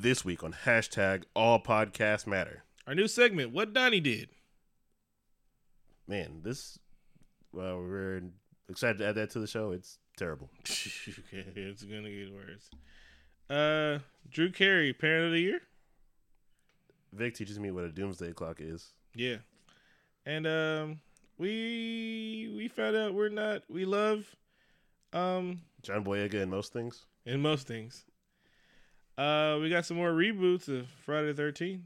this week on hashtag All Podcasts Matter. Our new segment, What Donnie Did. Man, this well, we're excited to add that to the show. It's terrible. it's gonna get worse. Uh, Drew Carey, Parent of the Year. Vic teaches me what a doomsday clock is. Yeah, and um, we we found out we're not we love um John Boyega in most things. in most things. Uh, we got some more reboots of Friday the Thirteenth.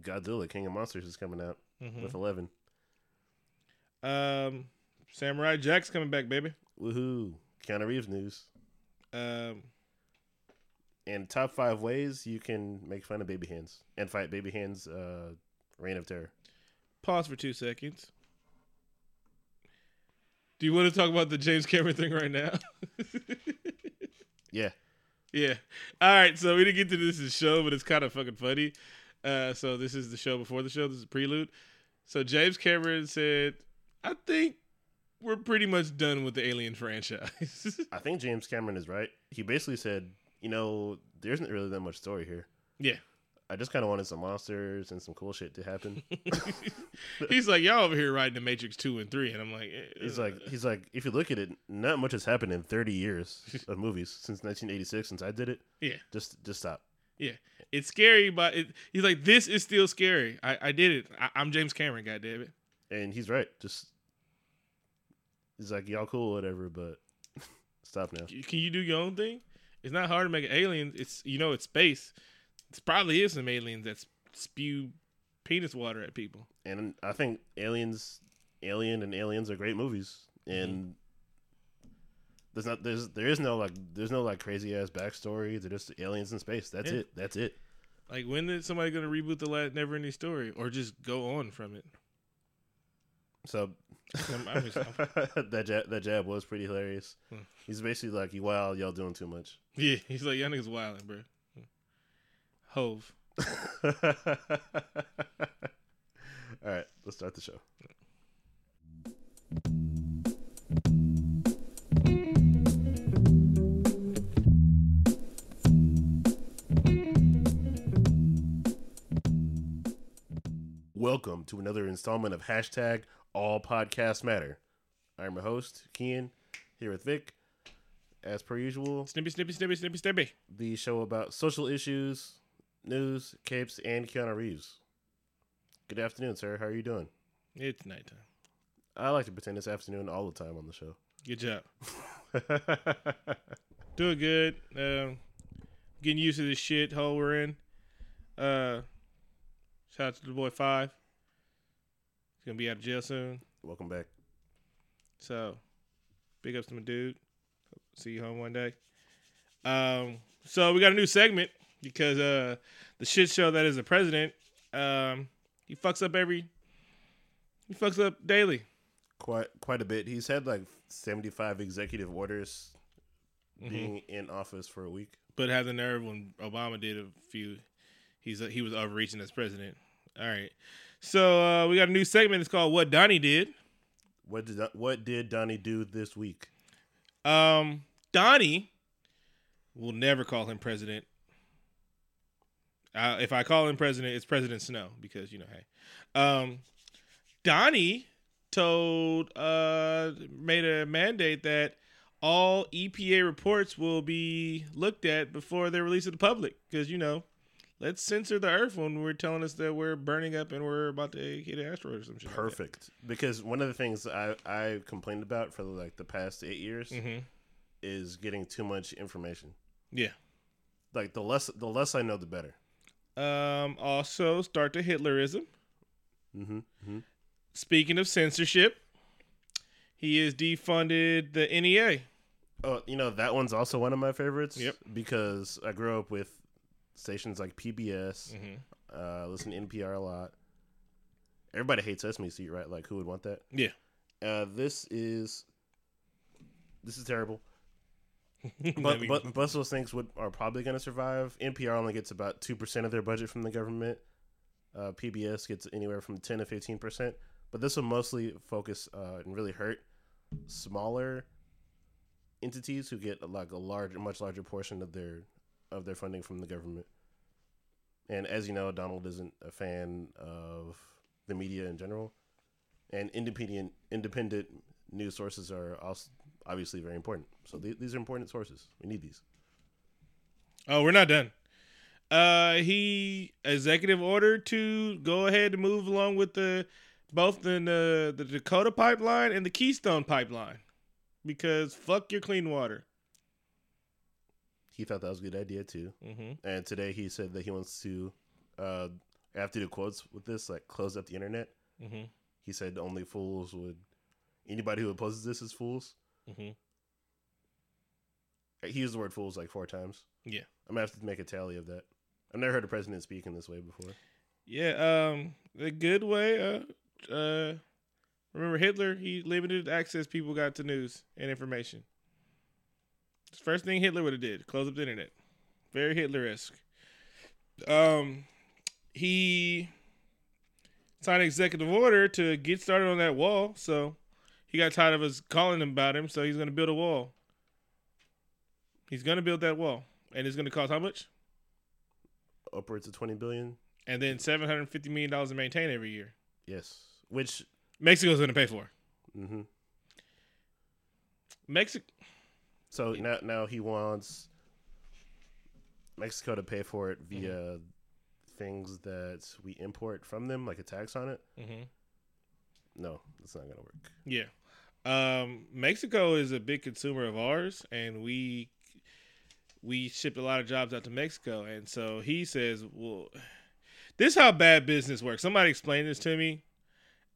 Godzilla, King of Monsters is coming out Mm-hmm. with eleven. Um, Samurai Jack's coming back, baby. Woohoo! Keanu Reeves news. Um, And top five ways you can make fun of baby hands and fight baby hands. Uh, Reign of Terror. pause for two seconds. Do you want to talk about the James Cameron thing right now? Yeah. Yeah. All right. So we didn't get to this is show, but it's kind of fucking funny. Uh, so this is the show before the show. This is a prelude. So James Cameron said, "I think we're pretty much done with the Alien franchise." I think James Cameron is right. He basically said, you know, there isn't really that much story here. yeah. I just kind of wanted some monsters and some cool shit to happen. He's like, "Y'all over here writing the Matrix two and three, and I'm like, eh, He's uh, like, he's like, if you look at it, not much has happened in 30 years of movies since 1986, since I did it. yeah, Just, just stop. yeah, it's scary, but it, he's like, this is still scary. I, I did it. I, I'm James Cameron. God damn it. And he's right. Just, he's like, y'all cool, whatever, but stop now. Can you do your own thing? It's not hard to make an alien. It's you know, it's space. It's probably is some aliens that spew penis water at people. And I think Aliens, Alien, and Aliens are great movies. And there's not, there's, there is no like, there's no like crazy ass backstory. They're just aliens in space. That's Yeah. it. That's it. Like when is somebody gonna reboot the last Never Ending Story or just go on from it? So I'm- I'm that jab, that jab was pretty hilarious. Hmm. He's basically like, "Wow, y'all doing too much." Yeah, he's like, y'all niggas wildin', bro. Hove. All right, let's start the show. Welcome to another installment of hashtag All Podcasts Matter. I'm your host, Kian, here with Vic. As per usual, Snippy, snippy, snippy, snippy, snippy. the show about social issues, news, capes, and Keanu Reeves. Good afternoon, sir. How are you doing? It's nighttime. I like to pretend it's afternoon all the time on the show. Good job. Doing good. Um, getting used to this shit hole we're in. Uh, shout out to the boy Five. He's gonna be out of jail soon. Welcome back. So, big ups to my dude. See you home one day. Um, so we got a new segment because uh, the shit show that is the president. Um, he fucks up every. He fucks up daily. Quite quite a bit. He's had like 75 executive orders Mhm. being in office for a week. but had the nerve when Obama did a few. He's he was overreaching as president. All right, so uh, we got a new segment. It's called "What Donnie Did." What did what did Donnie do this week? Um, Donnie will never call him president. Uh, if I call him president, it's President Snow because you know, hey, um, Donnie told uh made a mandate that all EPA reports will be looked at before they're released to the public because you know, let's censor the Earth when we're telling us that we're burning up and we're about to hit an asteroid or some shit. Perfect. Because one of the things I I complained about for like the past 8 years hmm is getting too much information. Yeah. Like the less the less I know the better. Um. Also, start to Hitlerism. Mhm. Mhm. Speaking of censorship, he has defunded the NEA. Oh, you know that one's also one of my favorites. Yep. Because I grew up with stations like PBS, Mm-hmm. uh, listen to NPR a lot. Everybody hates Sesame Street, right? Like, who would want that? Yeah. Uh, this is this is terrible. But, But but most those things would are probably going to survive. NPR only gets about two percent of their budget from the government. Uh, PBS gets anywhere from ten to fifteen percent. But this will mostly focus uh, and really hurt smaller entities who get like a large, much larger portion of their of their funding from the government. And as you know, Donald isn't a fan of the media in general, and independent independent news sources are also obviously very important. So th- these are important sources. We need these. Oh, we're not done. Uh, he executive order to go ahead and move along with the both the the Dakota pipeline and the Keystone pipeline because fuck your clean water. He thought that was a good idea too. Mm-hmm. And today he said that he wants to, uh, after the quotes with this, like close up the internet. Mm-hmm. He said only fools would, anybody who opposes this is fools. Mm-hmm. He used the word fools like four times. Yeah. I'm gonna have to make a tally of that. I've never heard a president speak in this way before. Yeah, um, the good way. Uh, uh, remember Hitler? He limited access. People got to news and information. It's first thing Hitler would have did: close up the internet. Very Hitler esque. Um, he signed an executive order to get started on that wall. So he got tired of us calling him about him. So he's going to build a wall. He's going to build that wall, and it's going to cost how much? Upwards of 20 billion. And then seven hundred fifty million dollars to maintain every year. Yes. Which, Mexico's going to pay for. Mm-hmm. Mexico. so now now he wants Mexico to pay for it via things that we import from them, like a tax on it. Mm-hmm. No, that's not gonna work. Yeah. Um, Mexico is a big consumer of ours, and we we ship a lot of jobs out to Mexico. And so he says, "Well, this is how bad business works." Somebody explained this to me,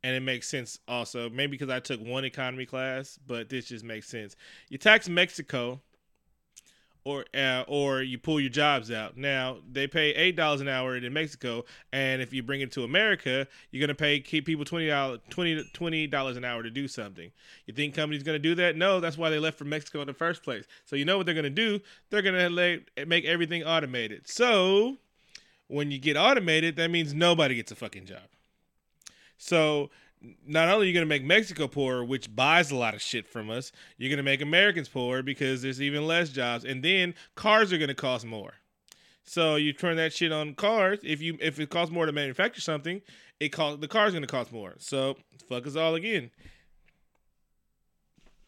and it makes sense. Also, maybe because I took one economy class, but this just makes sense. You tax Mexico, or uh, or you pull your jobs out. Now they pay eight dollars an hour in Mexico, and if you bring it to America, you're gonna pay keep people twenty dollars twenty dollars an hour to do something. You think companies gonna do that? No, that's why they left for Mexico in the first place. So you know what they're gonna do? They're gonna let, make everything automated. So when you get automated, that means nobody gets a fucking job. So not only are you going to make Mexico poorer, which buys a lot of shit from us, you're going to make Americans poorer because there's even less jobs, and then cars are going to cost more. So you turn that shit on cars. If you if it costs more to manufacture something, it cost the car's going to cost more. So fuck us all again.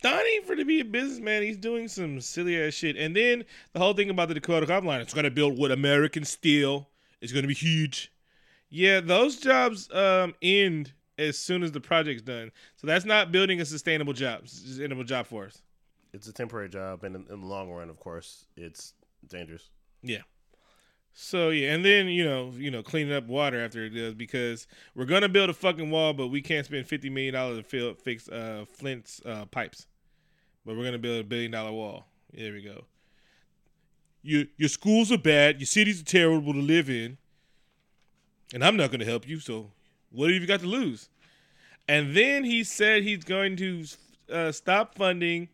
Donnie, for to be a businessman, he's doing some silly ass shit. And then the whole thing about the Dakota Pipeline, it's going to build with American steel. It's going to be huge. Yeah, those jobs um, end as soon as the project's done. So that's not building a sustainable job, sustainable job for us. It's a temporary job, and in, in the long run, of course, it's dangerous. Yeah. So yeah, and then you know, you know, cleaning up water after it does because we're gonna build a fucking wall, but we can't spend fifty million dollars to fill, fix uh, Flint's uh, pipes. But we're gonna build a billion dollar wall. There we go. Your your schools are bad. Your cities are terrible to live in. And I'm not gonna help you. So what have you got to lose? And then he said he's going to uh, stop funding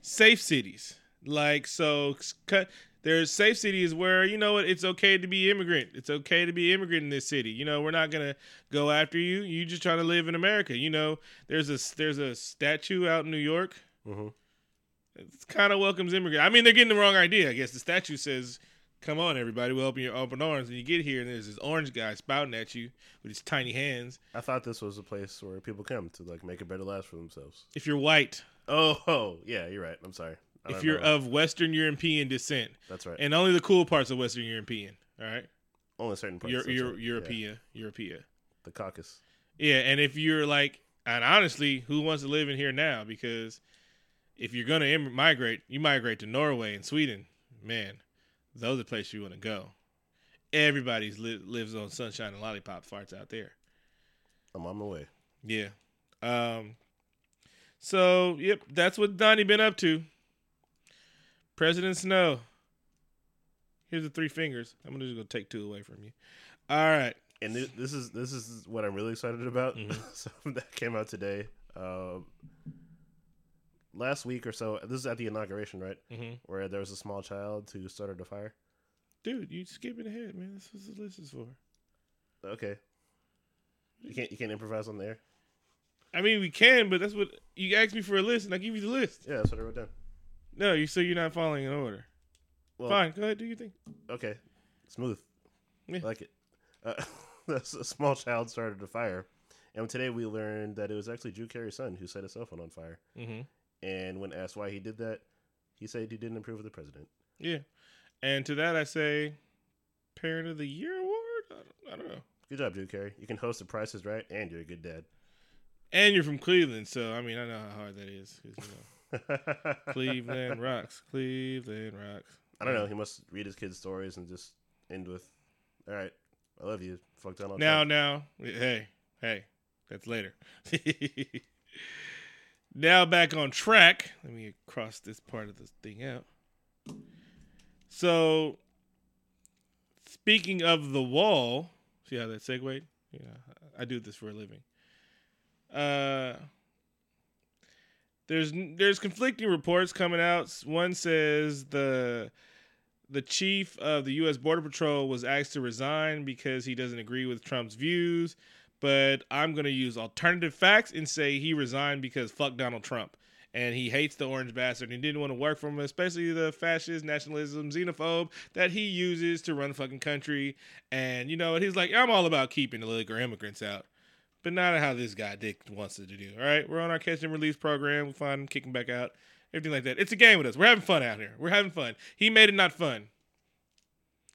safe cities. Like so, cut. There's safe cities where you know what it's okay to be immigrant. It's okay to be immigrant in this city. You know we're not gonna go after you. You just trying to live in America. You know there's a there's a statue out in New York. Mm-hmm. It kind of welcomes immigrant. I mean they're getting the wrong idea. I guess the statue says, "Come on, everybody, we'll open your open arms." And you get here and there's this orange guy spouting at you with his tiny hands. I thought this was a place where people come to like make a better life for themselves. If you're white, Oh, oh yeah, you're right. I'm sorry. If you're know. of Western European descent, that's right. and only the cool parts of Western European. All right, Only certain parts. Euro, Euro, right. Yeah. European, European. the caucus. Yeah, and if you're like, and honestly, who wants to live in here now? Because if you're gonna im- migrate, you migrate to Norway and Sweden. Man, those are the places you want to go. Everybody's li- lives on sunshine and lollipop farts out there. I'm on my way. Yeah. Um. So yep, that's what Donnie been up to. President Snow. Here's the three fingers. I'm gonna just go take two away from you. All right. And thi- this is this is what I'm really excited about. Mhm. Something that came out today. Um, last week or so. This is at the inauguration, right? Mm-hmm. Where there was a small child who started a fire. Dude, you skipping ahead, man. This is what the list is for. Okay. You can't you can't improvise on there. I mean, we can, but that's what you asked me for a list, and I give you the list. Yeah, that's what I wrote down. No, you so you're not following an order. Well, Fine, go ahead, do your thing. Okay, smooth. Yeah. I like it. Uh, a small child started a fire, and today we learned that it was actually Drew Carey's son who set his cell phone on fire. Mm-hmm. And when asked why he did that, he said he didn't approve of the president. Yeah, and to that I say, Parent of the Year award. I don't, I don't know. Good job, Drew Carey. You can host the Price Is Right, and you're a good dad. And you're from Cleveland, so I mean I know how hard that is. you know, Cleveland rocks. Cleveland rocks. I don't know. He must read his kids' stories and just end with, "All right, I love you." Fuck Donald Now, Trump. now, hey, hey, that's later. now back on track. Let me cross this part of this thing out. So, speaking of the wall, see how that segued? Yeah, I do this for a living. Uh, there's there's conflicting reports coming out. One says the the chief of the U.S. Border Patrol was asked to resign because he doesn't agree with Trump's views. But I'm going to use alternative facts and say he resigned because fuck Donald Trump. And he hates the orange bastard and he didn't want to work for him, especially the fascist, nationalism, xenophobe that he uses to run the fucking country. And you know what? He's like, I'm all about keeping illegal immigrants out. But not how this guy Dick wants to do. All right, we're on our catch and release program. We find him, kick him back out, everything like that. It's a game with us. We're having fun out here. We're having fun. He made it not fun.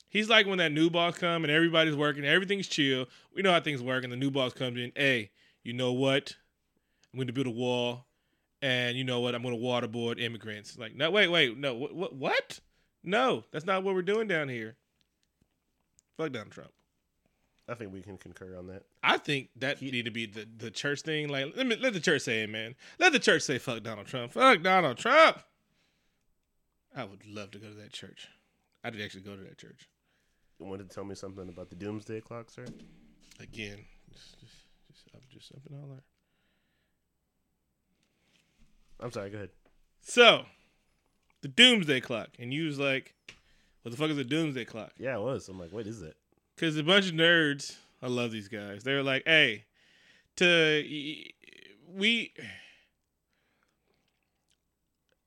He's like when that new boss come and everybody's working, everything's chill. We know how things work, and the new boss comes in. Hey, you know what? I'm going to build a wall, and you know what? I'm going to waterboard immigrants. Like, no, wait, wait, no, what, what, what? No, that's not what we're doing down here. Fuck Donald Trump. I think we can concur on that. I think that He- need to be the, the church thing. Like, let me let the church say it, man. Let the church say fuck Donald Trump. Fuck Donald Trump. I would love to go to that church. I did actually go to that church wanted to tell me something about the doomsday clock, sir? again. Just, just, just, I'm just something all there. I'm sorry. Go ahead. So, the doomsday clock, and you was like, "What the fuck is a doomsday clock?" Yeah, I was. I'm like, what is it?" Because a bunch of nerds, I love these guys. They were like, "Hey, to we."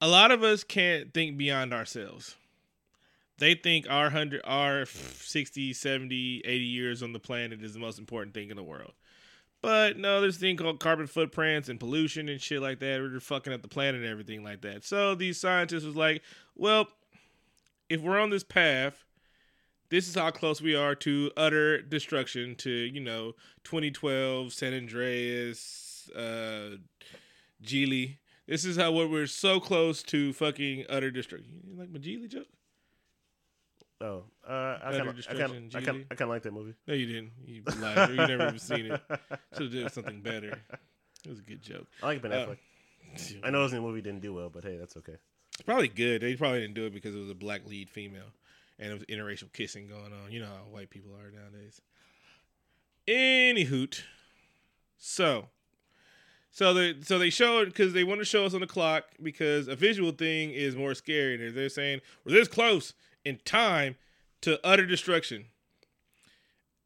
A lot of us can't think beyond ourselves. They think our 100 our 60, 70, 80 years on the planet is the most important thing in the world. But no, there's a thing called carbon footprints and pollution and shit like that. We're fucking up the planet and everything like that. So these scientists was like, well, if we're on this path, this is how close we are to utter destruction to, you know, 2012, San Andreas, uh, Gigli. This is how what we're so close to fucking utter destruction. You like my Gigli joke? Oh, uh, I kind of, I kind, I kind, Gigli. I kind of like that movie. No, you didn't. You lied. You never even seen it. Should have did something better. It was a good joke. I like Ben Uh, Affleck. I know his new movie didn't do well, but hey, that's okay. It's probably good. They probably didn't do it because it was a black lead female, and it was interracial kissing going on. You know how white people are nowadays. Any hoot. So, so they so they showed because they want to show us on the clock because a visual thing is more scary. They're, they're saying we're this close in time to utter destruction.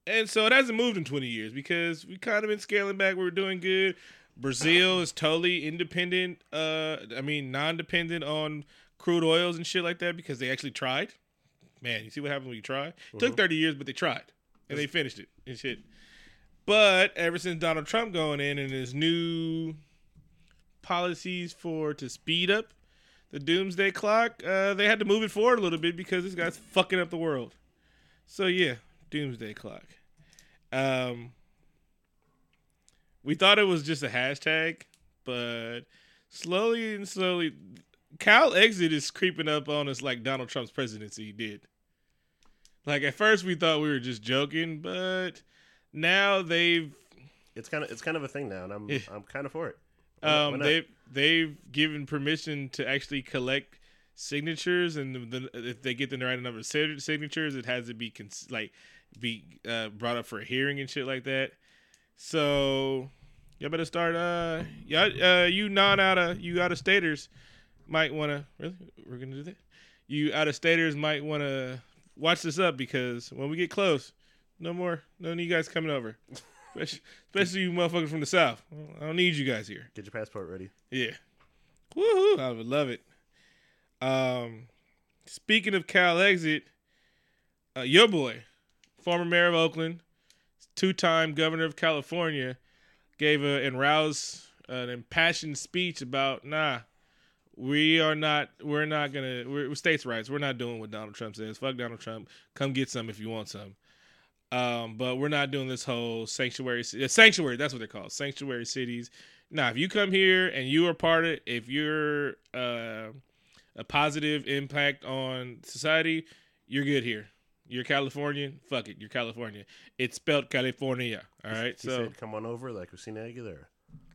And so it hasn't moved in 20 years because we kind of been scaling back. We were doing good. Brazil is totally independent. Uh, I mean, non-dependent on crude oils and shit like that because they actually tried. Man, you see what happens when you try? It took Mhm. 30 years, but they tried and they finished it and shit. But ever since Donald Trump going in and his new policies for to speed up the doomsday clock, uh, they had to move it forward a little bit because this guy's fucking up the world. So yeah, doomsday clock. Um, we thought it was just a hashtag, but slowly and slowly, Calexit is creeping up on us like Donald Trump's presidency did. Like at first we thought we were just joking, but now they've It's kind of, it's kind of a thing now, and I'm, Yeah. I'm kind of for it. Why not- why um they've they've given permission to actually collect signatures, and the, if they get the right number of signatures, it has to be cons- like be uh, brought up for a hearing and shit like that. So y'all better start. Uh, y'all, uh, you non out of you out of staters might want to really. We're gonna do that. You out of staters might want to watch this up because when we get close, no more, none of you guys coming over. Especially, especially you motherfuckers from the south. I don't need you guys here. Get your passport ready. Yeah. Woohoo! I would love it. Um Speaking of Calexit, uh, your boy, former mayor of Oakland, two-time governor of California, gave a and roused an impassioned speech about nah, we are not we're not gonna we're, we're states' rights. We're not doing what Donald Trump says. Fuck Donald Trump. Come get some if you want some. Um, but we're not doing this whole sanctuary sanctuary. That's what they're called, sanctuary cities. Now, if you come here and you are part of, if you're uh, a positive impact on society, you're good here. You're Californian. Fuck it, you're California. It's spelled California. All right. He so said, "Come on over," like Christina Aguilera.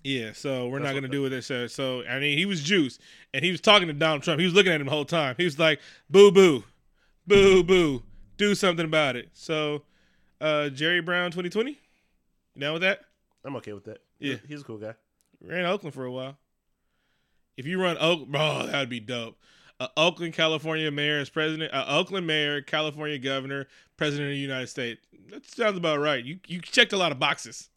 yeah, so we're That's not gonna do what they said. So I mean, he was juice, and he was talking to Donald Trump. He was looking at him the whole time. He was like, "Boo boo, boo boo, do something about it." So, uh, Jerry Brown, 2020, you down with that? I'm okay with that. Yeah. He's- a cool guy. Ran Oakland for a while. If you run Oak, bro, that would be dope. Uh, Oakland, California mayor as president. Uh, Oakland mayor, California governor, president of the United States. That sounds about right. You you checked a lot of boxes.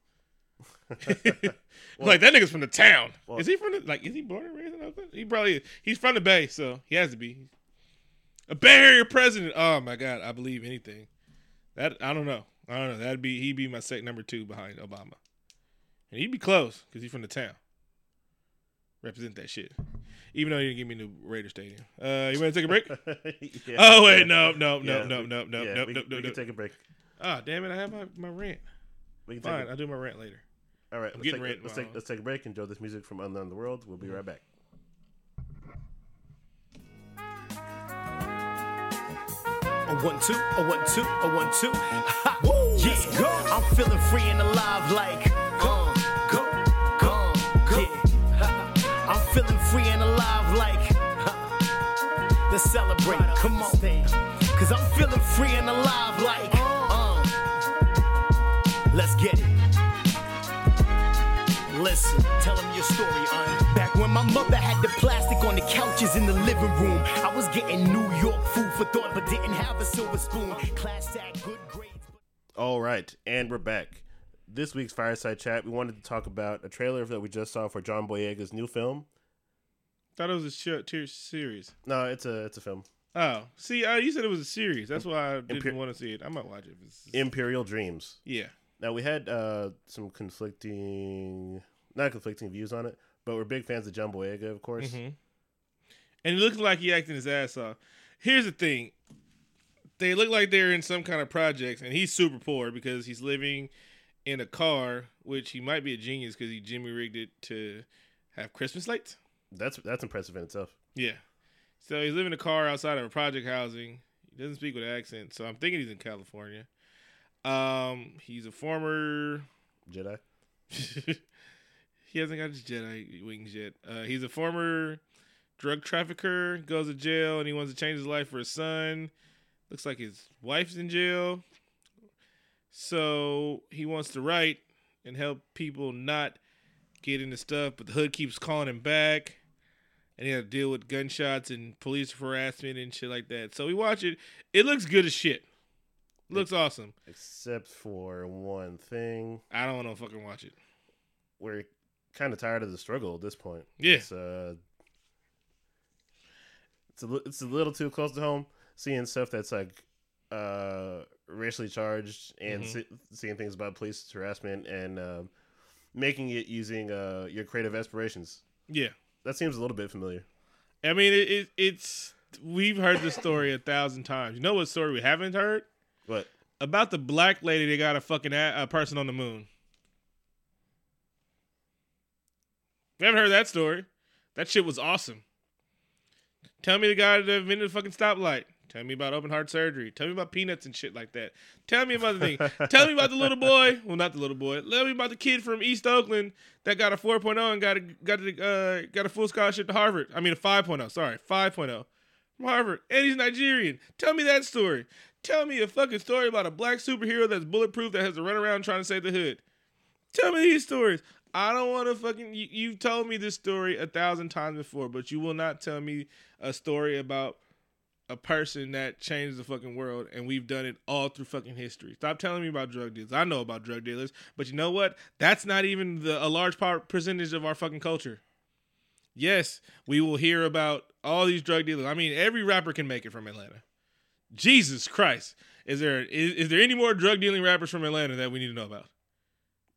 like that nigga's from the town. well- is he from the like? Is he born and raised in Oakland? He probably is. He's from the Bay, so he has to be. A Bay Area president. Oh my God, I believe anything. That I don't know. I don't know. That'd be he'd be my second number two behind Obama, and he'd be close because he's from the town. Represent that shit. Even though he didn't give me the Raider Stadium. Uh, you want to take a break? Yeah. Oh wait, no, no, no, Yeah, no, no, no, yeah, no, we, no, we no, can no. take a break. Ah, damn it! I have my, my rant. We can Fine, take I'll do my rant later. all right. I'm Let's getting take, rant let's take let's take a break. Enjoy this music from Unknown the World. We'll be right back. A one two, a one two, a one two. Ha! Yeah, go. I'm feeling free and alive like uh, go, go, go. Yeah. I'm feeling free and alive like! Let's celebrate. Come on. Cause I'm feeling free and alive like uh, Let's get it. Listen, tell them your story, un. Back when my mother had the plastic on the couches in the living room, I was getting New York food for thought, but didn't have a silver spoon. Class tag, good grades. All right, and we're back. This week's fireside chat, we wanted to talk about a trailer that we just saw for John Boyega's new film. Thought it was a short tier series. No, it's a it's a film. Oh, see, uh, you said it was a series. That's why I didn't Imper- want to see it. I might watch it. If it's, Imperial Dreams. yeah. Now we had uh, some conflicting, not conflicting views on it, but we're big fans of John Boyega, of course. hmm And it looks like he acting his ass off. Here's the thing: they look like they're in some kind of projects, and he's super poor because he's living in a car, which he might be a genius because he Jimmy rigged it to have Christmas lights. That's that's impressive in itself. Yeah. So he's living in a car outside of a project housing. He doesn't speak with an accent, so I'm thinking he's in California. Um, he's a former. Jedi. he hasn't got his Jedi wings yet. Uh, he's a former drug trafficker. Goes to jail and he wants to change his life for his son. Looks like his wife's in jail. So he wants to write and help people not get into stuff, but the hood keeps calling him back. And he had to deal with gunshots and police harassment and shit like that. So we watch it. It looks good as shit. Looks awesome. Except for one thing, I don't want to fucking watch it. we're kind of tired of the struggle at this point. Yeah. It's, uh, it's a it's a little too close to home. Seeing stuff that's like uh, racially charged and Mhm. see, seeing things about police harassment and um, making it using uh, your creative aspirations. Yeah. That seems a little bit familiar. I mean, it, it, it's we've heard this story a thousand times. You know what story we haven't heard But about the black lady that got a fucking a, a person on the moon? We haven't heard that story. That shit was awesome. Tell me the guy that invented the fucking stoplight. Tell me about open heart surgery. Tell me about peanuts and shit like that. Tell me about the thing. Tell me about the little boy. Well, not the little boy. Tell me about the kid from East Oakland that got a 4.0 and got a got a uh, got a full scholarship to Harvard. I mean a 5.0. Sorry, 5.0 from Harvard, and he's Nigerian. Tell me that story. Tell me a fucking story about a black superhero that's bulletproof that has to run around trying to save the hood. Tell me these stories. I don't want to fucking. You, you've told me this story a thousand times before, but you will not tell me a story about a person that changed the fucking world, and we've done it all through fucking history. Stop telling me about drug dealers. I know about drug dealers, but you know what? That's not even the a large part percentage of our fucking culture. yes, we will hear about all these drug dealers. I mean, every rapper can make it from Atlanta. Jesus Christ. Is there is, is there any more drug dealing rappers from Atlanta that we need to know about?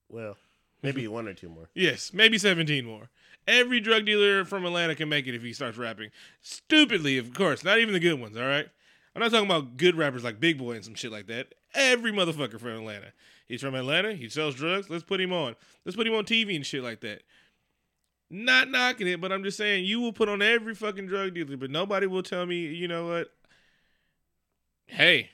Well, maybe one or two more. Yes, maybe 17 more. Every drug dealer from Atlanta can make it if he starts rapping. Stupidly, of course. Not even the good ones, all right? I'm not talking about good rappers like Big Boi and some shit like that. Every motherfucker from Atlanta. He's from Atlanta. He sells drugs. Let's put him on. Let's put him on TV and shit like that. Not knocking it, but I'm just saying you will put on every fucking drug dealer, but nobody will tell me, you know what? Hey,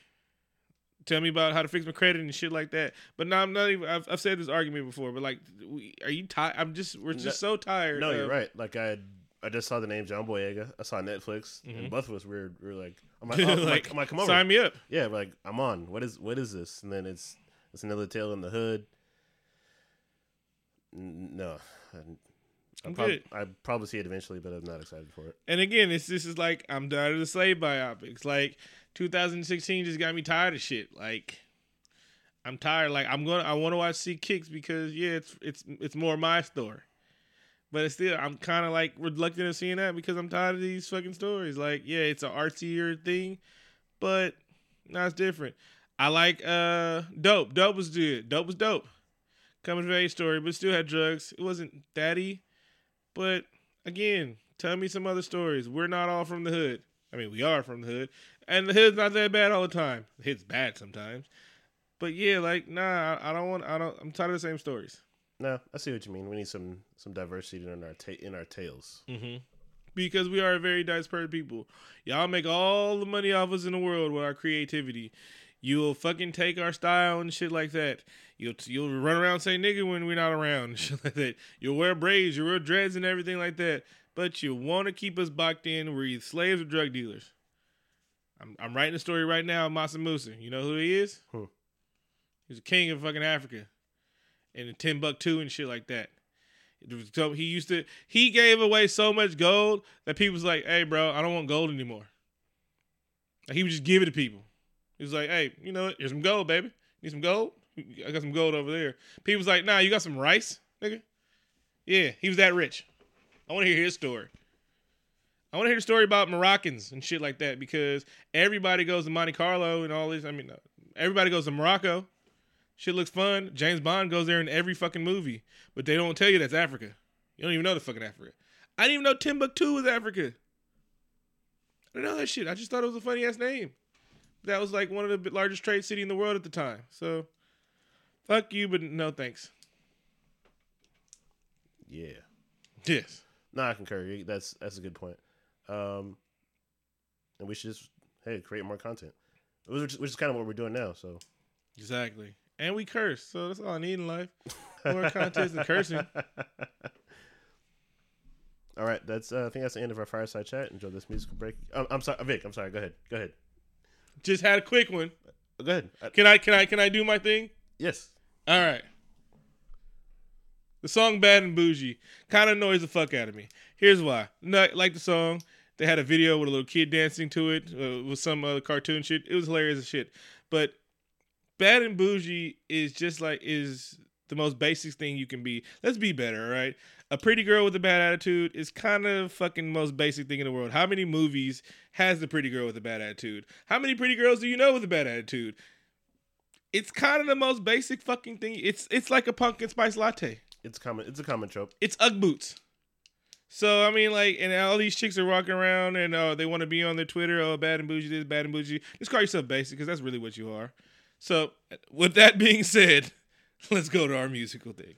tell me about how to fix my credit and shit like that. But now I'm not even. I've, I've said this argument before, but like, we, are you tired? I'm just. We're just so tired. No, of- you're right. Like I, I just saw the name John Boyega. I saw Netflix, Mhm. and both of us we were, we were like, I'm like, oh, I'm like, I'm like, come over. sign me up. Yeah, we're like I'm on. What is what is this? And then it's it's another tale in the hood. N- No, I, I'm I prob- good. I probably see it eventually, but I'm not excited for it. And again, it's this is like I'm tired of the slave biopics. Like 2016 just got me tired of shit. Like I'm tired. Like I'm gonna I want to watch See Kicks because yeah, it's it's it's more my story. But it's still I'm kind of like reluctant to seeing that because I'm tired of these fucking stories. Like yeah, it's an artsier thing, but no, it's different. I like uh dope. Dope was good. Dope was dope. Coming of age story, but still had drugs. It wasn't daddy, but again, tell me some other stories. We're not all from the hood. I mean, we are from the hood, and the hood's not that bad all the time. The hood's bad sometimes, but yeah, like nah, I, I don't want. I don't. I'm tired of the same stories. No, I see what you mean. We need some some diversity in our ta- in our tales. Mm-hmm. Because we are a very diverse people. Y'all make all the money off us in the world with our creativity. You'll fucking take our style and shit like that. You'll you'll run around say nigga when we're not around and shit like that. You'll wear braids, you'll wear dreads and everything like that. But you want to keep us boxed in. We're either slaves or drug dealers. I'm I'm writing a story right now of Mansa Musa. You know who he is? Who? He's a king of fucking Africa. And the Timbuktu and shit like that. So he used to he gave away so much gold that people was like, "Hey, bro, I don't want gold anymore." Like, he would just give it to people. He was like, "Hey, you know what? Here's some gold, baby. Need some gold? I got some gold over there." People was like, "Nah, you got some rice, nigga." Yeah, he was that rich. I want to hear his story. I want to hear the story about Moroccans and shit like that because everybody goes to Monte Carlo and all this. I mean, everybody goes to Morocco. Shit looks fun. James Bond goes there in every fucking movie, but they don't tell you that's Africa. You don't even know the fucking Africa. I didn't even know Timbuktu was Africa. I didn't know that shit. I just thought it was a funny ass name. That was like one of the largest trade city in the world at the time. So, fuck you, but no thanks. Yeah. Yes. No, I concur. That's that's a good point. Um, and we should just hey create more content, which is, which is kind of what we're doing now. So Exactly. And we curse, so that's all I need in life. More content and cursing. All right, that's uh, I think that's the end of our fireside chat. Enjoy this musical break. Um, I'm sorry, Vic. I'm sorry. Go ahead. Go ahead. Just had a quick one. Go ahead. Uh, Can I can I can I do my thing? yes. All right. The song "Bad and Bougie" kind of annoys the fuck out of me. Here's why. No, like the song, they had a video with a little kid dancing to it uh, with some other cartoon shit. It was hilarious as shit. But "Bad and Bougie" is just like is the most basic thing you can be. Let's be better, all right? A pretty girl with a bad attitude is kind of fucking most basic thing in the world. How many movies has the pretty girl with a bad attitude? How many pretty girls do you know with a bad attitude? It's kind of the most basic fucking thing. It's it's like a pumpkin spice latte. It's common. It's a common trope. It's UGG boots. So I mean, like, and all these chicks are walking around and uh, they want to be on their Twitter. Oh, bad and bougie this, bad and bougie. Just call yourself basic because that's really what you are. So, with that being said, let's go to our musical thing.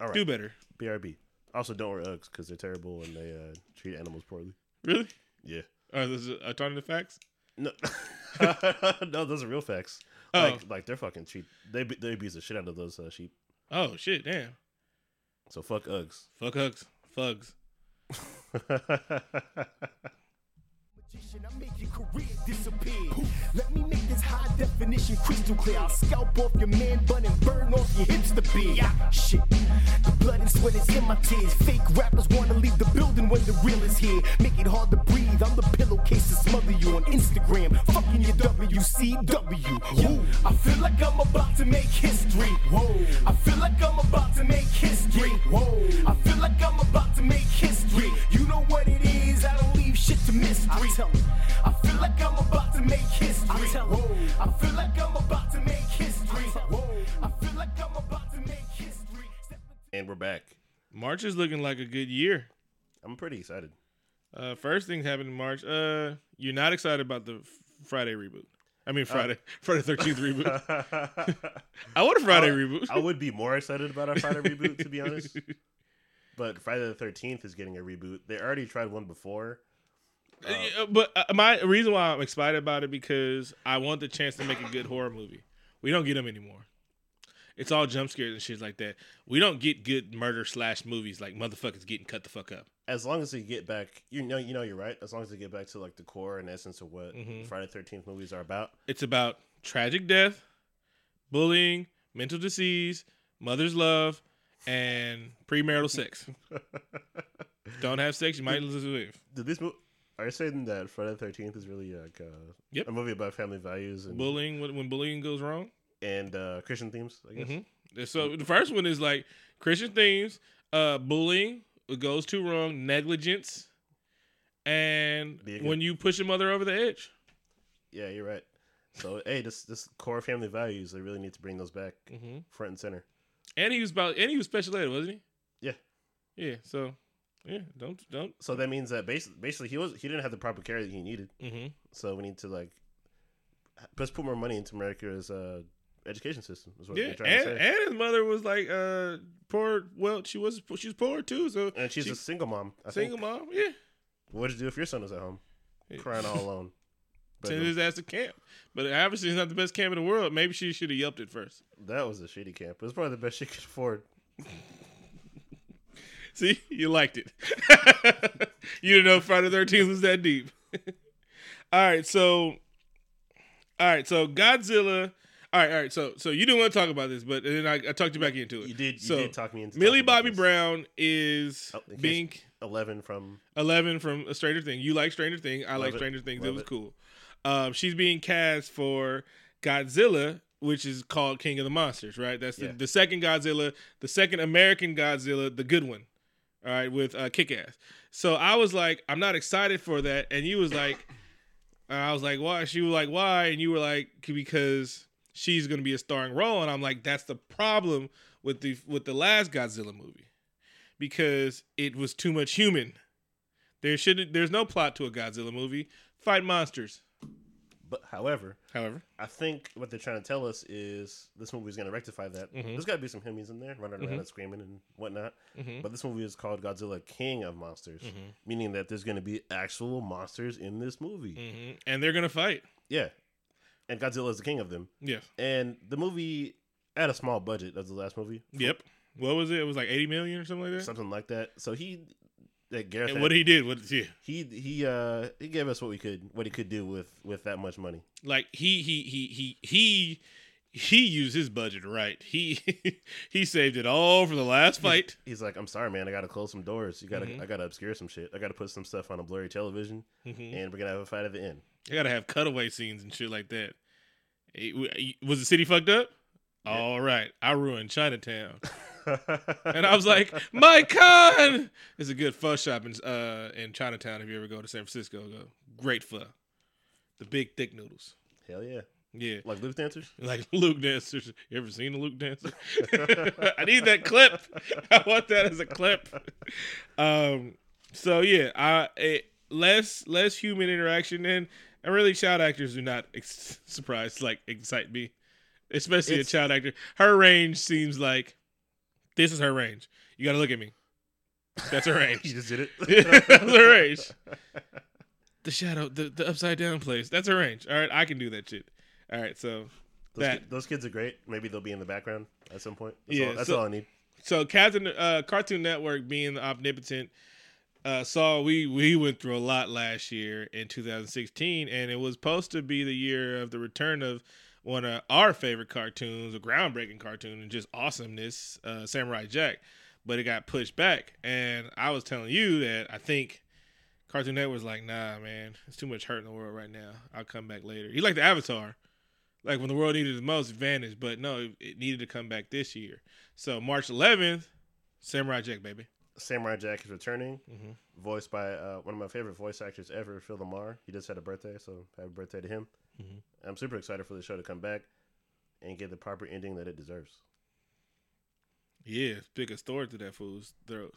All right. Do better. BRB. Also, don't wear Uggs because they're terrible and they uh, treat animals poorly. Really? Yeah. Are those alternative facts? No, no, those are real facts. Oh. Like, like they're fucking cheap. They be- they abuse the shit out of those uh, sheep. Oh shit! Damn. So fuck Uggs. Fuck hugs. Fugs. I make your career disappear. Let me make this high definition crystal clear. I'll scalp off your man bun and burn off your hipster beard. Yeah, shit blood and sweat is in my tears. Fake rappers wanna leave the building when the real is here. Make it hard to breathe. I'm the pillowcase to smother you on Instagram. Fucking your WCW. I feel like I'm about to make history. Whoa. I feel like I'm about to make history. Whoa. I feel like I'm about to make history. You know what it is? I don't leave shit to mystery. I, I feel like I'm about to make history. I, I feel like I'm about to make history. I, I feel like I'm about and we're back. March is looking like a good year. I'm pretty excited. Uh, first thing happened in March. Uh, you're not excited about the Friday reboot. I mean Friday, Friday Thirteenth reboot. I want a Friday I- reboot. I would be more excited about our Friday reboot, to be honest. But Friday the Thirteenth is getting a reboot. They already tried one before. Uh, but uh, my reason why I'm excited about it because I want the chance to make a good horror movie. We don't get them anymore. It's all jump scares and shit like that. We don't get good murder slash movies like motherfuckers getting cut the fuck up. As long as they get back, you know, you know, you're right. As long as they get back to like the core and essence of what Mhm. Friday Thirteenth movies are about. It's about tragic death, bullying, mental disease, mother's love, and premarital sex. don't have sex, you might lose a wave. Did this movie? Are you saying that Friday the Thirteenth is really like uh, Yep. a movie about family values and Bullying when bullying goes wrong. And uh, Christian themes? I guess. hmm So the first one is like Christian themes, uh, bullying it goes too wrong, negligence, and Be a good- when you push a mother over the edge. Yeah, you're right. So hey, this this core family values, they really need to bring those back hmm front and center. And he was about, and he was special ed, wasn't he? Yeah. Yeah. So, yeah, don't don't. So that means that basically, basically he was he didn't have the proper care that he needed. hmm So we need to like let's put more money into America's uh, education system. Is what Yeah, and, to say. and his mother was like uh poor. Well, she was she was poor too. So And, she's she- a single mom. I single think. mom. Yeah, What would you do if your son was at home crying all alone? But send his ass to camp. But obviously, it's not the best camp in the world. Maybe she should have yelped it first. that was a shitty camp. It was probably the best she could afford. See, you liked it. you didn't know Friday Thirteenth was that deep. all right, so, all right, so Godzilla. All right, all right. So, so you didn't want to talk about this, but then I, I talked you back into it. You did. You So, did talk me into it? Millie Bobby this. Brown is Oh, being Eleven from Eleven from A Stranger Thing. You like Stranger Things. I like it. Stranger Things. It was it. cool. Um, she's being cast for Godzilla, which is called King of the Monsters, right? That's the, Yeah. the second Godzilla, the second American Godzilla, the good one. All right, with uh, Kick Ass. So I was like, I'm not excited for that, and you was like, and I was like, why? She was like, why? And you were like, because she's gonna be a starring role, and I'm like, that's the problem with the with the last Godzilla movie, because it was too much human. There should there's no plot to a Godzilla movie. Fight monsters. But however, However, I think what they're trying to tell us is this movie is going to rectify that. Mhm. There's got to be some Hemis in there running around Mhm. and screaming and whatnot. Mhm. But this movie is called Godzilla King of Monsters, Mhm. meaning that there's going to be actual monsters in this movie. hmm and they're gonna fight. Yeah. And Godzilla is the king of them. Yes. And the movie had a small budget. That's the last movie. Yep. What was it? It was like 80 million or something like that. Something like that. So he, that Gareth, And had- what he did, what yeah, he he uh he gave us what we could what he could do with with that much money. like he he he he he he used his budget right. He he saved it all for the last fight. He's like, I'm sorry, man. I got to close some doors. You got to Mhm. I got to obscure some shit. I got to put some stuff on a blurry television, Mhm. and we're gonna have a fight at the end. You gotta have cutaway scenes and shit like that. It- was the city fucked up? Yeah. All right, I ruined Chinatown. And I was like, my con! It's a good pho shop in uh in Chinatown if you ever go to San Francisco. Go. Great pho. The big thick noodles. hell yeah, Yeah. like Luke dancers. Like Luke dancers. You ever seen a Luke dancer? I need that clip. I want that as a clip. Um so yeah, I it, less less human interaction and and really child actors do not ex- surprise like excite me. Especially It's- a child actor. Her range seems like this is her range. You got to look at me. That's her range. you just did it. That's her range. the shadow, the, the upside down place. That's her range. All right, I can do that shit. All right, so Those, that ki- those kids are great. Maybe they'll be in the background at some point. That's Yeah, all, that's so- all I need. so Cartoon uh, Cartoon Network being omnipotent uh, saw we we went through a lot last year in 2016, and it was supposed to be the year of the return of one of our favorite cartoons, a groundbreaking cartoon, and just awesomeness, uh, Samurai Jack. But it got pushed back, and I was telling you that I think Cartoon Network was like, "Nah, man, it's too much hurt in the world right now. I'll come back later." He like the Avatar, like when the world needed the most, vanished. But no, it needed to come back this year. So March 11th, Samurai Jack, baby. Samurai Jack is returning, Mhm. voiced by uh, one of my favorite voice actors ever, Phil Lamar. He just had a birthday, so happy birthday to him. Mhm. I'm super excited for the show to come back and get the proper ending that it deserves. Yeah, stick a sword to that fool's throat.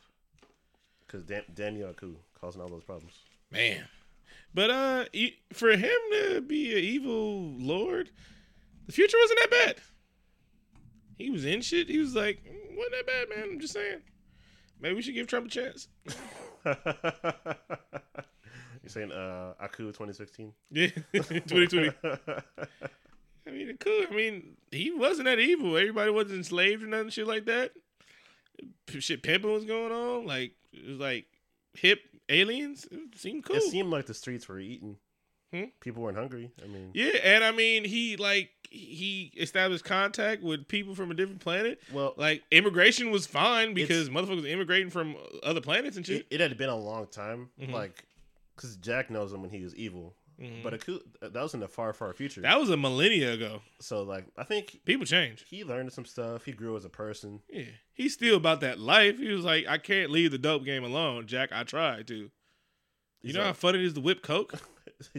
Because Dan- Daniel Aku causing all those problems. Man. But uh for him to be an evil lord, the future wasn't that bad. He was in shit. He was like, "Mm, wasn't that bad, man. I'm just saying. Maybe we should give Trump a chance. You're saying uh, Aku 2016? Yeah. 2020. I mean, cool. I mean, he wasn't that evil. Everybody wasn't enslaved or nothing shit like that. P- Shit pimping was going on. Like it was like hip aliens. It seemed cool. It seemed like the streets were eating. Hmm? People weren't hungry. I mean, Yeah, and I mean, he like he established contact with people from a different planet. well, Like immigration was fine because motherfuckers immigrating from other planets and shit. it, it had been a long time. Mhm. Like, because Jack knows him when he was evil. Mhm. But Aku, that was in the far, far future. that was a millennia ago. so, like, I think People change. he learned some stuff. He grew as a person. Yeah, he's still about that life. He was like, I can't leave the dope game alone, Jack. I tried to. You He's know how like- fun it is to whip coke.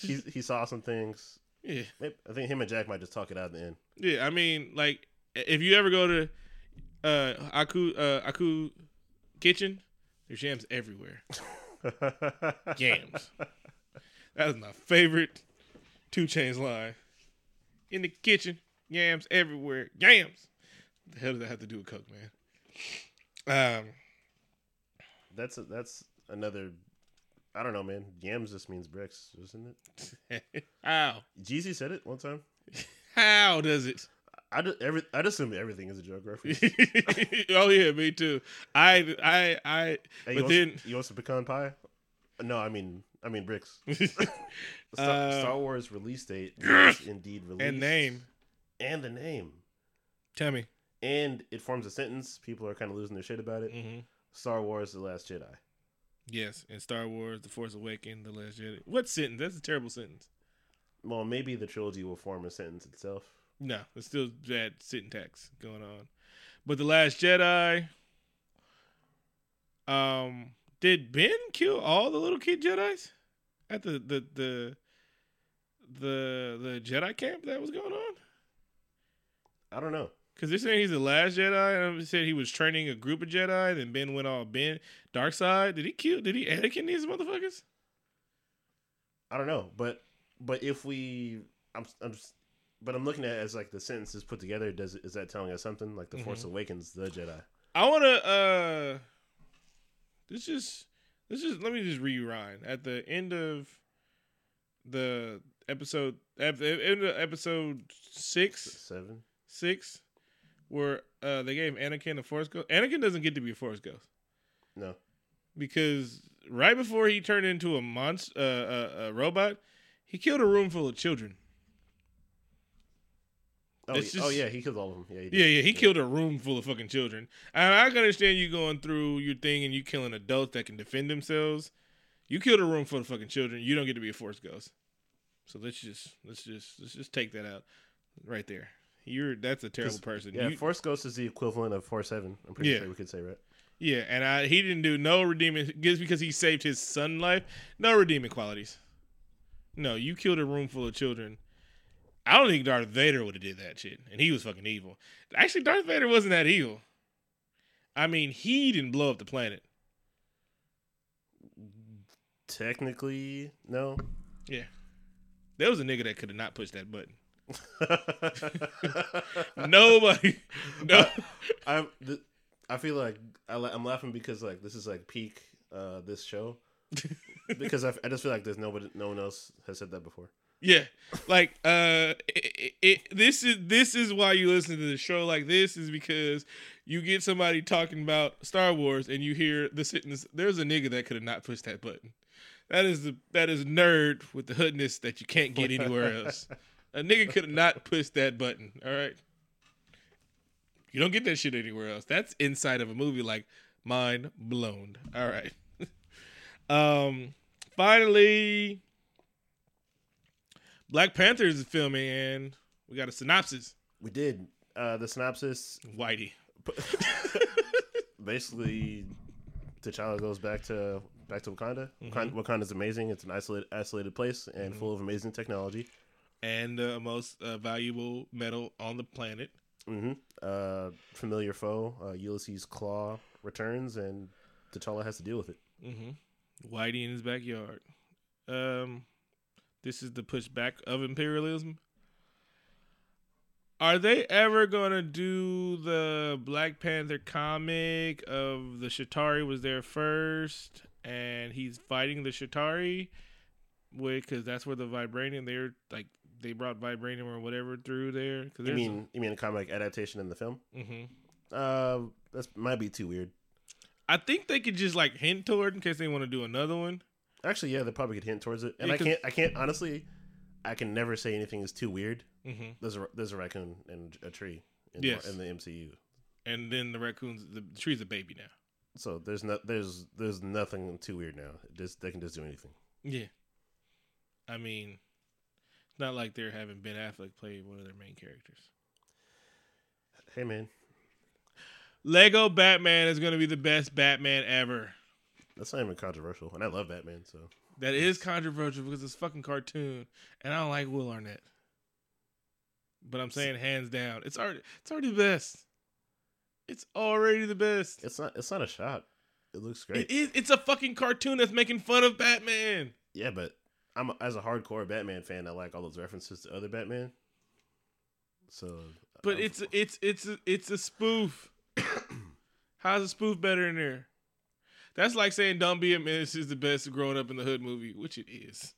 he, he saw some things. Yeah, I think him and Jack might just talk it out at the end. yeah. I mean, like, if you ever go to uh Aku uh Aku kitchen, there's yams everywhere. Yams. That is my favorite 2 Chainz line. In the kitchen, yams everywhere. Yams. The hell does that have to do with coke, man? Um, That's a, that's another. I don't know, man. Yams just means bricks, isn't it? how? Jeezy said it one time. How does it? I just, every, I just assume everything is a joke reference. oh yeah, me too. I I I. Hey, but you, then some, you want some pecan pie? No, I mean, I mean bricks. Star, Uh, Star Wars release date is indeed released, and name. and the name, Tell me. and it forms a sentence. People are kind of losing their shit about it. hmm Star Wars: The Last Jedi. Yes, and Star Wars: The Force Awakens, The Last Jedi. What sentence? That's a terrible sentence. Well, maybe the trilogy will form a sentence itself. No, it's still bad syntax going on. But The Last Jedi. Um, did Ben kill all the little kid Jedi's at the the the the the Jedi camp that was going on? I don't know. Because they're saying he's the last Jedi, and they said he was training a group of Jedi. Then Ben went all Ben dark side. Did he kill? Did he Anakin these motherfuckers? I don't know, but but if we, I'm, I'm just, but I'm looking at it as like the sentences put together. Does is that telling us something? Like the Force Mhm. Awakens, the Jedi. I want to. uh This just. This just. Let me just rewind at the end of the episode. At the end of episode six, Seven. six, where uh they gave Anakin a Force ghost. Anakin doesn't get to be a Force ghost. No. because right before he turned into a monster, uh, a, a robot, he killed a room full of children. Oh, yeah- oh yeah, he killed all of them. Yeah, he. Yeah, yeah, he killed a room full of fucking children. And I can understand you going through your thing and you killing adults that can defend themselves. You killed a room full of fucking children. You don't get to be a force ghost. So let's just let's just let's just take that out right there. You're that's a terrible person. Yeah, You- Force Ghost is the equivalent of Force Seven. I'm pretty Yeah. sure we could say right. Yeah, and I, he didn't do no redeeming just because he saved his son life. No redeeming qualities. No, you killed a room full of children. I don't think Darth Vader would have did that shit, and he was fucking evil. Actually, Darth Vader wasn't that evil. I mean, he didn't blow up the planet. Technically, no. Yeah, there was a nigga that could have not pushed that button. Nobody, no. I'm. th- I feel like I, la- I'm laughing because like this is like peak uh this show because I, f- I just feel like there's nobody no one else has said that before. Yeah, like uh, it, it, this is this is why you listen to the show like this is because you get somebody talking about Star Wars and you hear the sentence. There's a nigga that could have not pushed that button. That is the that is nerd with the hoodness that you can't get anywhere else. A nigga could have not pushed that button. All right, you don't get that shit anywhere else. That's inside of a movie like Mind Blown. All right. um. Finally. Black Panther is filming, and we got a synopsis. We did uh the synopsis. Whitey. Basically, T'Challa goes back to back to Wakanda. Wakanda Wakanda's amazing. It's an isolated isolated place and full of amazing technology. And the most uh, valuable metal on the planet. hmm Uh, familiar foe, uh, Ulysses Klaue returns, and T'Challa has to deal with it. hmm Whitey in his backyard. Um, this is the pushback of imperialism. Are they ever gonna do the Black Panther comic of the Shatari was there first, and he's fighting the Shatari, because that's where the vibranium they're like they brought vibranium or whatever through there. Cause You mean you mean a comic adaptation in the film? hmm Uh, that might be too weird. I think they could just like hint toward in case they want to do another one. Actually, yeah, they probably could hint towards it. And Yeah, I can't, I can't honestly, I can never say anything is too weird. hmm There's a there's a raccoon and a tree. In, Yes. in the MCU. And then the raccoons, the, the tree's a baby now. So there's no there's there's nothing too weird now. Just they can just do anything. Yeah. I mean, not like they're having Ben Affleck play one of their main characters. Hey man, Lego Batman is going to be the best Batman ever. that's not even controversial, and I love Batman. So That is controversial because it's a fucking cartoon, and I don't like Will Arnett. But I'm saying hands down, it's already it's already the best. It's already the best. it's not it's not a shot. It looks great. It is. It's a fucking cartoon that's making fun of Batman. yeah, but I'm as a hardcore Batman fan, I like all those references to other Batman. So, But I'm- it's it's it's a, it's a spoof. How's a spoof better in there? That's like saying "Don't Be a Menace" is the best growing up in the hood movie, which it is.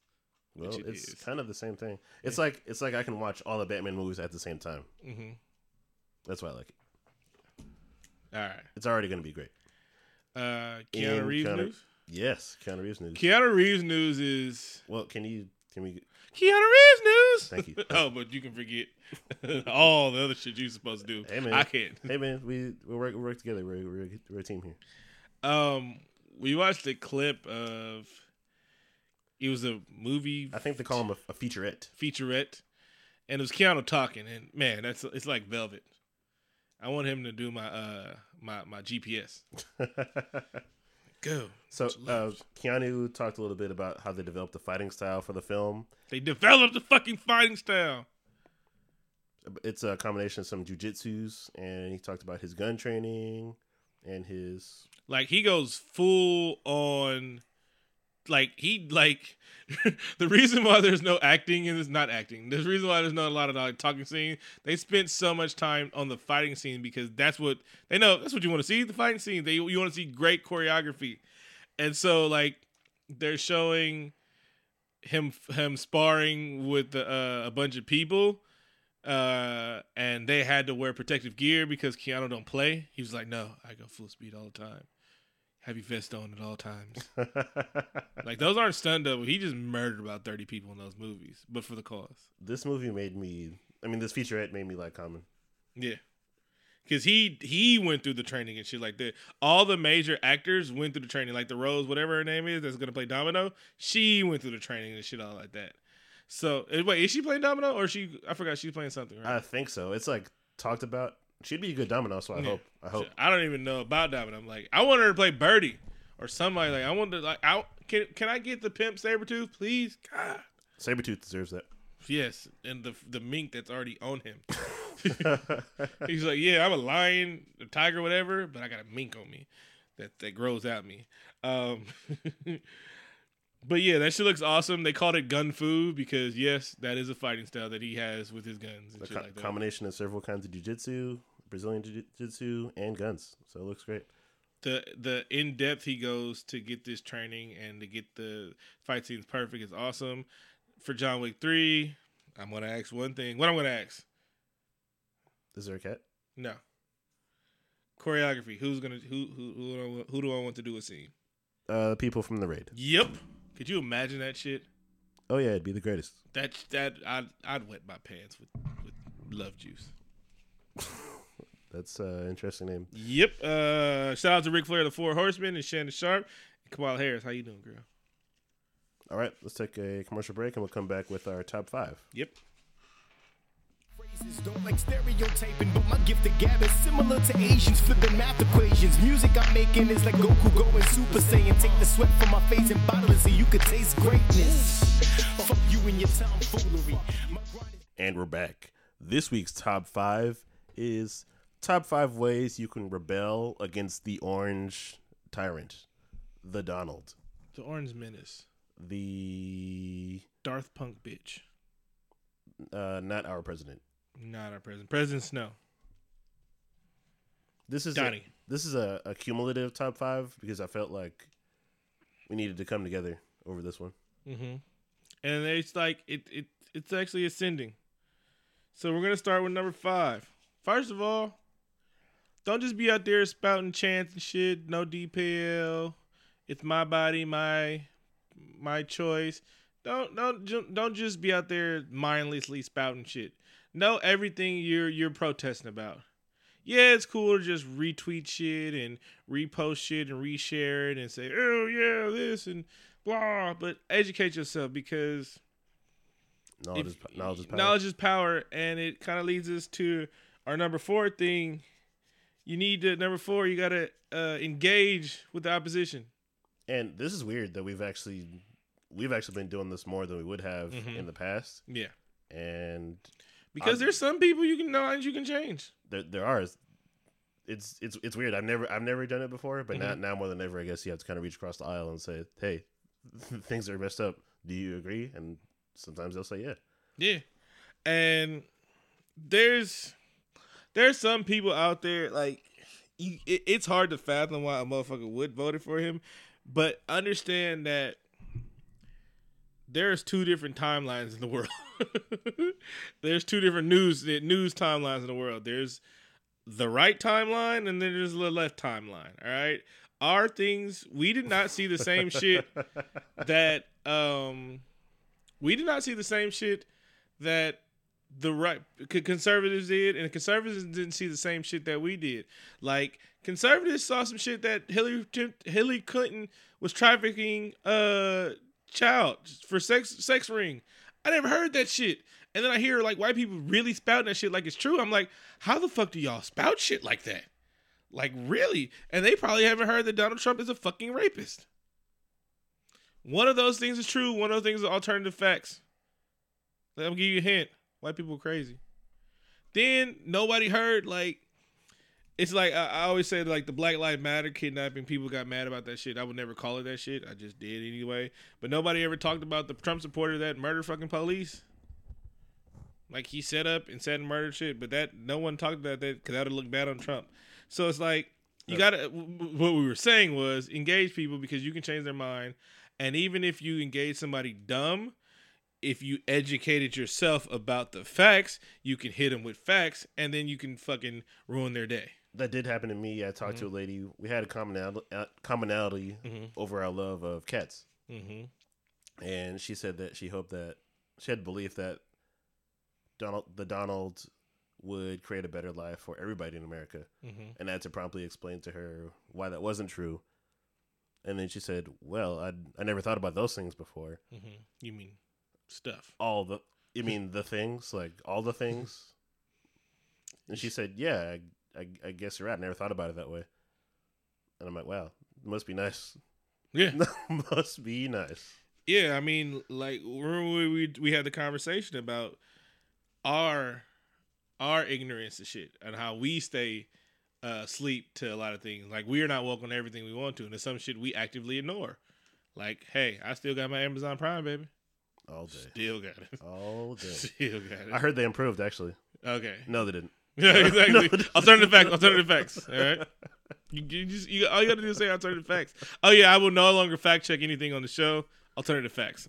well, which it it's is. kind of the same thing. It's like it's like I can watch all the Batman movies at the same time. hmm That's why I like it. All right. It's already going to be great. Uh, Keanu And Reeves Keanu- news. Yes, Keanu Reeves news. Keanu Reeves news is well, can you can we? Keanu Reeves news. Thank you. oh, but you can forget all the other shit you're supposed to do. Hey, man. I can't. Hey man, we we work we work together. We're we're, we're a team here. Um, we watched a clip of. It was a movie I think they call him a, a featurette. featurette, and it was Keanu talking, and man, that's it's like Velvet. I want him to do my uh my my GPS. Go. so uh, Keanu talked a little bit about how they developed the fighting style for the film. They developed the fucking fighting style. It's a combination of some jujitsus, and he talked about his gun training and his. Like he goes full on like he like the reason why there's no acting in this not acting. There's reason why there's not a lot of like talking scene. They spent so much time on the fighting scene because that's what they know. That's what you want to see. The fighting scene. They you want to see great choreography, and so like they're showing him him sparring with uh, a bunch of people. Uh, and they had to wear protective gear because Keanu don't play. He was like, "No, I go full speed all the time. Have your vest on at all times." like those aren't stunned double. He just murdered about thirty people in those movies, but for the cause. this movie made me. I mean, this featurette made me like Common. Yeah, because he he went through the training and shit like that. All the major actors went through the training, like the Rose, whatever her name is, that's gonna play Domino. She went through the training and shit all like that. So wait, is she playing Domino or she? I forgot she's playing something. Right? I think so. It's like talked about. She'd be a good domino, so I Yeah. hope. I hope. I don't even know about Domino. I'm like, I want her to play Birdie or somebody. Like I want to like, I can can I get the pimp Sabretooth, please? God. Sabretooth deserves that. Yes, and the the mink that's already on him. He's like, yeah, I'm a lion, a tiger, whatever, but I got a mink on me that that grows out me. Um, but yeah, that shit looks awesome. They called it gun fu because yes, that is a fighting style that he has with his guns and co- like combination of several kinds of jujitsu, Brazilian jiu-jitsu, and guns. So it looks great. the the in depth he goes to get this training and to get the fight scenes perfect is awesome. For John Wick three, I'm gonna ask one thing. What I'm gonna ask? Is there a cat? No. Choreography. Who's gonna who who who do I, who do I want to do a scene? Uh, people from the raid. Yep. Could you imagine that shit? Oh yeah, it'd be the greatest. That that I'd I'd wet my pants with with love juice. That's uh interesting name. Yep. Uh, shout out to Ric Flair, the Four Horsemen, and Shannon Sharpe, and Kamala Harris. How you doing, girl? All right, let's take a commercial break and we'll come back with our top five. Yep. Don't like stereotyping, but my gift of gab is similar to Asians flipping math equations. Music I'm making is like Goku going Super Saiyan. Take the sweat from my face and bottle it so you could taste greatness. Fuck you and your tomfoolery. Is- And we're back. This week's top five is top five ways you can rebel against the orange tyrant, the Donald, The Orange Menace. the Darth Punk bitch. uh, not our president. Not our president. President Snow. This is Donnie. A, this is a, a cumulative top five because I felt like we needed to come together over this one. Mm-hmm. And it's like it, it it's actually ascending. So we're gonna start with number five. First of all, don't just be out there spouting chants and shit. No DPL. It's my body, my my choice. Don't don't don't just be out there mindlessly spouting shit. Know everything you're you're protesting about. Yeah, it's cool to just retweet shit and repost shit and reshare it and say, oh yeah, this and blah. But educate yourself because Knowledge, if- is, knowledge is power. knowledge is power, and it kind of leads us to our number four thing. You need to number four. You gotta uh, engage with the opposition. And this is weird that we've actually we've actually been doing this more than we would have Mhm. in the past. Yeah, And because I'm- there's some people you can know you can change. there there are it's it's it's weird. I've never I've never done it before, but Mm-hmm. now now more than ever, I guess you have to kind of reach across the aisle and say, "Hey, things are messed up. Do you agree?" And sometimes they'll say, "Yeah." Yeah, and there's there's some people out there like you, it, it's hard to fathom why a motherfucker would vote for him, but understand that there's two different timelines in the world. there's two different news news timelines in the world. There's the right timeline and then there's the left timeline. All right, our things we did not see the same shit that um we did not see the same shit that the right conservatives did and conservatives didn't see the same shit that we did. Like conservatives saw some shit that hillary hillary clinton was trafficking uh child for sex sex ring. I never heard that shit. And then i hear like white people really spouting that shit like it's true. I'm like how the fuck do y'all spout shit like that? Like really? And they probably haven't heard that donald trump is a fucking rapist. One of those things is true. One of those things is alternative facts. Let me give you a hint. White people crazy. Then nobody heard like it's like I, I always say like the Black Lives Matter kidnapping. People got mad about that shit. I would never call it that shit. I just did anyway. But nobody ever talked about the Trump supporter that murdered fucking police. Like he set up and said and murdered shit, but that no one talked about that because that would look bad on Trump. So it's like you gotta. What we were saying was engage people because you can change their mind, and even if you engage somebody dumb, if you educated yourself about the facts, you can hit them with facts, and then you can fucking ruin their day. That did happen to me. I talked to Mm-hmm. a lady. We had a commonality, uh, commonality over our love of cats, Mm-hmm. and she said that she hoped that she had belief that Donald, the Donald, would create a better life for everybody in America. Mm-hmm. And I had to promptly explain to her why that wasn't true. And then she said, "Well, I I never thought about those things before. Mm-hmm. You mean stuff? All the, you mean the things, like all the things." And she said, "Yeah, I, I, I guess you're right. I never thought about it that way." And I'm like, "Wow, must be nice. Yeah. must be nice." Yeah, I mean, like remember we we, we had the conversation about our our ignorance and shit and how we stay uh asleep to a lot of things. Like we are not woke on everything we want to, and there's some shit we actively ignore. Like, hey, I still got my Amazon Prime, baby. All day, Still got it. all day. Still got it. I heard they improved. Actually, Okay. no, they didn't. Yeah, exactly. No. alternative facts. Alternative facts. All right. You, you just you, all you got to do is say alternative facts. Oh yeah, I will no longer fact check anything on the show. Alternative facts.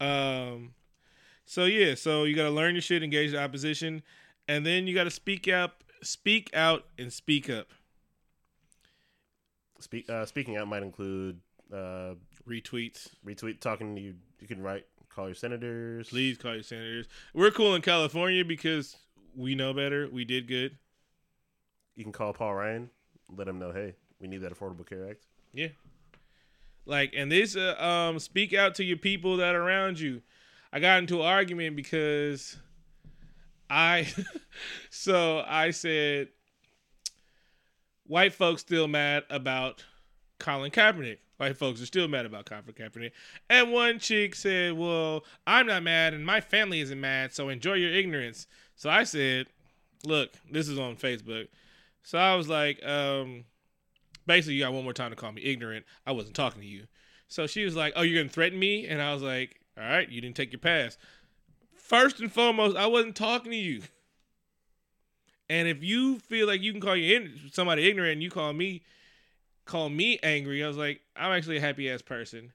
Um. So yeah, so you got to learn your shit, engage the opposition, and then you got to speak up, speak out, and speak up. Speak, uh, speaking out might include uh, Retweets. retweet, talking to you. You can write, call your senators. Please call your senators. We're cool in California because we know better. We did good. You can call Paul Ryan. Let him know, hey, we need that Affordable Care Act. Yeah. Like, and this, uh, um, speak out to your people that are around you. I got into an argument because I so I said white folks still mad about Colin Kaepernick. White folks are still mad about Colin Kaepernick. And one chick said, Well, I'm not mad and my family isn't mad, so enjoy your ignorance. So I said, Look, this is on Facebook. So I was like, um, basically, you got one more time to call me ignorant. I wasn't talking to you. So she was like, Oh, you're going to threaten me? And I was like, All right, you didn't take your pass. First and foremost, I wasn't talking to you. And if you feel like you can call you somebody ignorant and you call me call me angry, I was like, I'm actually a happy ass person.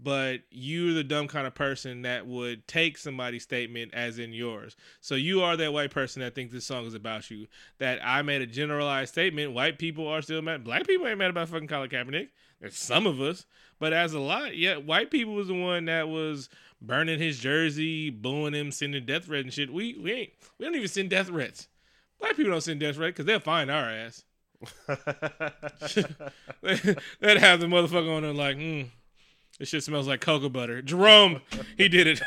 But you're the dumb kind of person that would take somebody's statement as in yours. So you are that white person that thinks this song is about you. That I made a generalized statement. White people are still mad. Black people ain't mad about fucking Colin Kaepernick. There's some of us, but as a lot, yeah, white people was the one that was burning his jersey, booing him, sending death threats and shit. We we ain't we don't even send death threats. Black people don't send death threats because they'll find our ass. They'd have the motherfucker on there like, mm, this shit smells like cocoa butter. Jerome, he did it.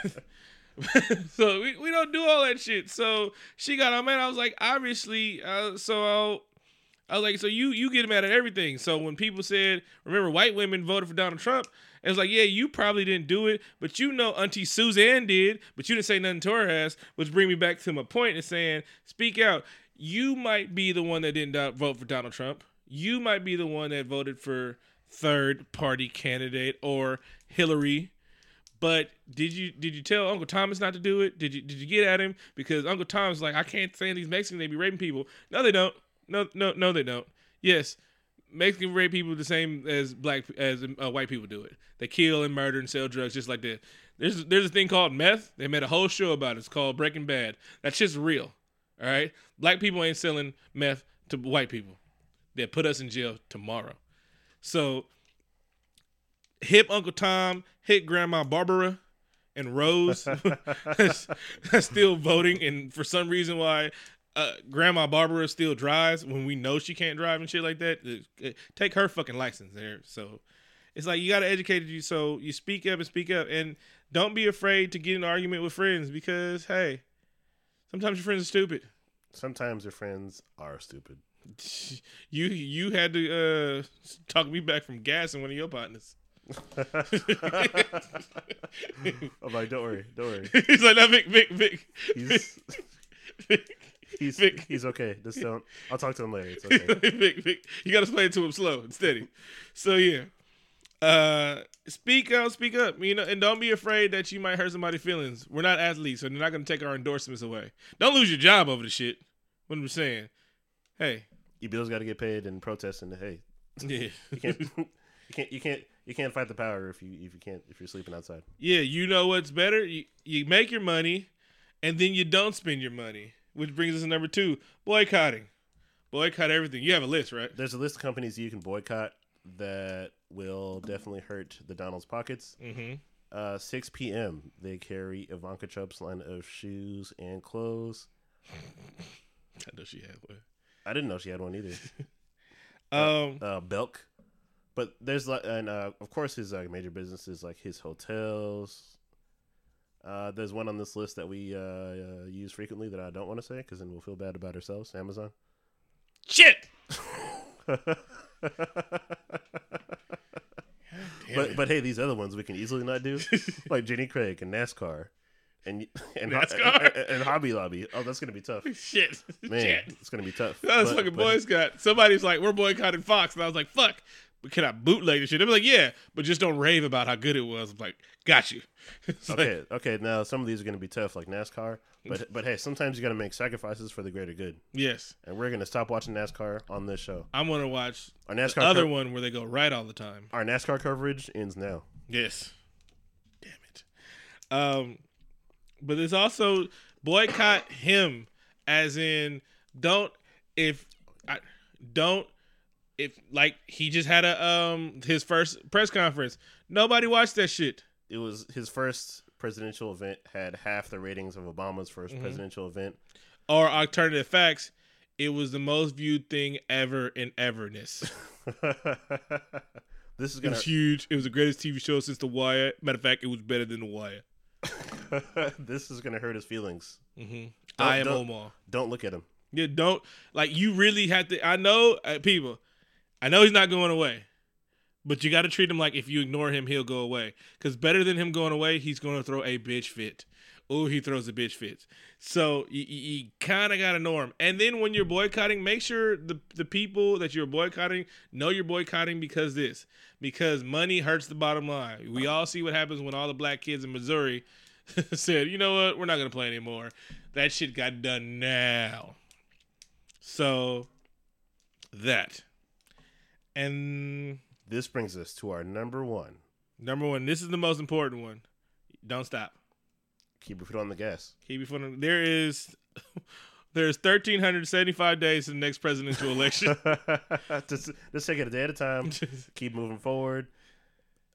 so we, we don't do all that shit. So she got on man. I was like, obviously, uh, so I'll, I was like, so you you get mad at everything. So when people said, remember, white women voted for Donald Trump, it was like, yeah, you probably didn't do it, but you know, Auntie Suzanne did, but you didn't say nothing to her ass, which bring me back to my point and saying, speak out. You might be the one that didn't vote for Donald Trump. You might be the one that voted for third party candidate or Hillary. But did you did you tell Uncle Thomas not to do it? Did you did you get at him because Uncle Thomas like I can't stand these Mexicans they be raping people. No, they don't. No, no, no, they don't. Yes, Mexican rape people the same as black as uh, white people do it. They kill and murder and sell drugs just like that. There's there's a thing called meth. They made a whole show about it. It's called Breaking Bad. That's just real. All right, black people ain't selling meth to white people. They'll put us in jail tomorrow. So hip Uncle Tom, hit Grandma Barbara and Rose still voting, and for some reason why uh, Grandma Barbara still drives when we know she can't drive and shit like that. Take her fucking license there. So it's like you got to educate you. So you speak up and speak up, and don't be afraid to get in an argument with friends because hey, sometimes your friends are stupid. Sometimes your friends are stupid. You you had to uh, talk me back from gas and one of your partners. I'm like, don't worry, don't worry. He's like, that Vic, Vic, Vic. He's, Vic. He's Vic. he's okay. Just don't. I'll talk to him later. It's okay. Vic, Vic. You got to explain it to him slow and steady. So yeah, uh, speak out, speak up. You know, and don't be afraid that you might hurt somebody's feelings. We're not athletes, so they're not going to take our endorsements away. Don't lose your job over the shit. What I'm saying. Hey, your bills got to get paid and protesting. Hey, yeah, you can't. You can't. You can't. You can't fight the power if you if you can't if you're sleeping outside. Yeah, you know what's better? You you make your money, and then you don't spend your money. Which brings us to number two: boycotting. Boycott everything. You have a list, right? There's a list of companies you can boycott that will definitely hurt the Donald's pockets. Mm-hmm. Uh, 6 p.m. They carry Ivanka Trump's line of shoes and clothes. I know she had one. I didn't know she had one either. um, uh, uh, Belk, but there's like, and uh, of course his uh, major businesses like his hotels. Uh, there's one on this list that we uh, uh use frequently that I don't want to say because then we'll feel bad about ourselves. Amazon. Shit. but but hey, these other ones we can easily not do, like Jenny Craig and NASCAR, and and NASCAR? and, and Hobby Lobby. Oh, that's gonna be tough. Shit, man, Shit. it's gonna be tough. That was But- fucking but- Boy Scout. Somebody's like, we're boycotting Fox, and I was like, fuck. But can I bootleg this shit? They're like, yeah, but just don't rave about how good it was. I'm like, got you. It's like, Okay, okay. Now some of these are gonna be tough, like NASCAR. But but hey, sometimes you gotta make sacrifices for the greater good, yes, and we're gonna stop watching NASCAR on this show. I'm gonna watch Our the NASCAR other co- one where they go right all the time. our NASCAR coverage ends now. Yes. Damn it. Um, but there's also boycott him, as in don't if I don't if like he just had a um his first press conference. Nobody watched that shit. It was his first presidential event had half the ratings of Obama's 1st Mhm. presidential event. Or alternative facts, it was the most viewed thing ever in everness. this is gonna was huge. It was the greatest TV show since The Wire. Matter of fact, it was better than The Wire. this is gonna hurt his feelings. Mm-hmm. I am don't- Omar. Don't look at him. You don't like you really have to. I know uh, people. I know he's not going away, but you got to treat him like if you ignore him, he'll go away. Because better than him going away, he's going to throw a bitch fit. Oh, he throws a bitch fit. So you, you kind of got to know him. And then when you're boycotting, make sure the the people that you're boycotting know you're boycotting because this because money hurts the bottom line. We all see what happens when all the black kids in Missouri said, you know what, we're not going to play anymore. That shit got done now. So that. And This brings us to our number one. number one, this is the most important one. Don't stop. Keep your foot on the gas. Keep your foot on. There is there's 1375 days to the next presidential election. just, just take it a day at a time. keep moving forward.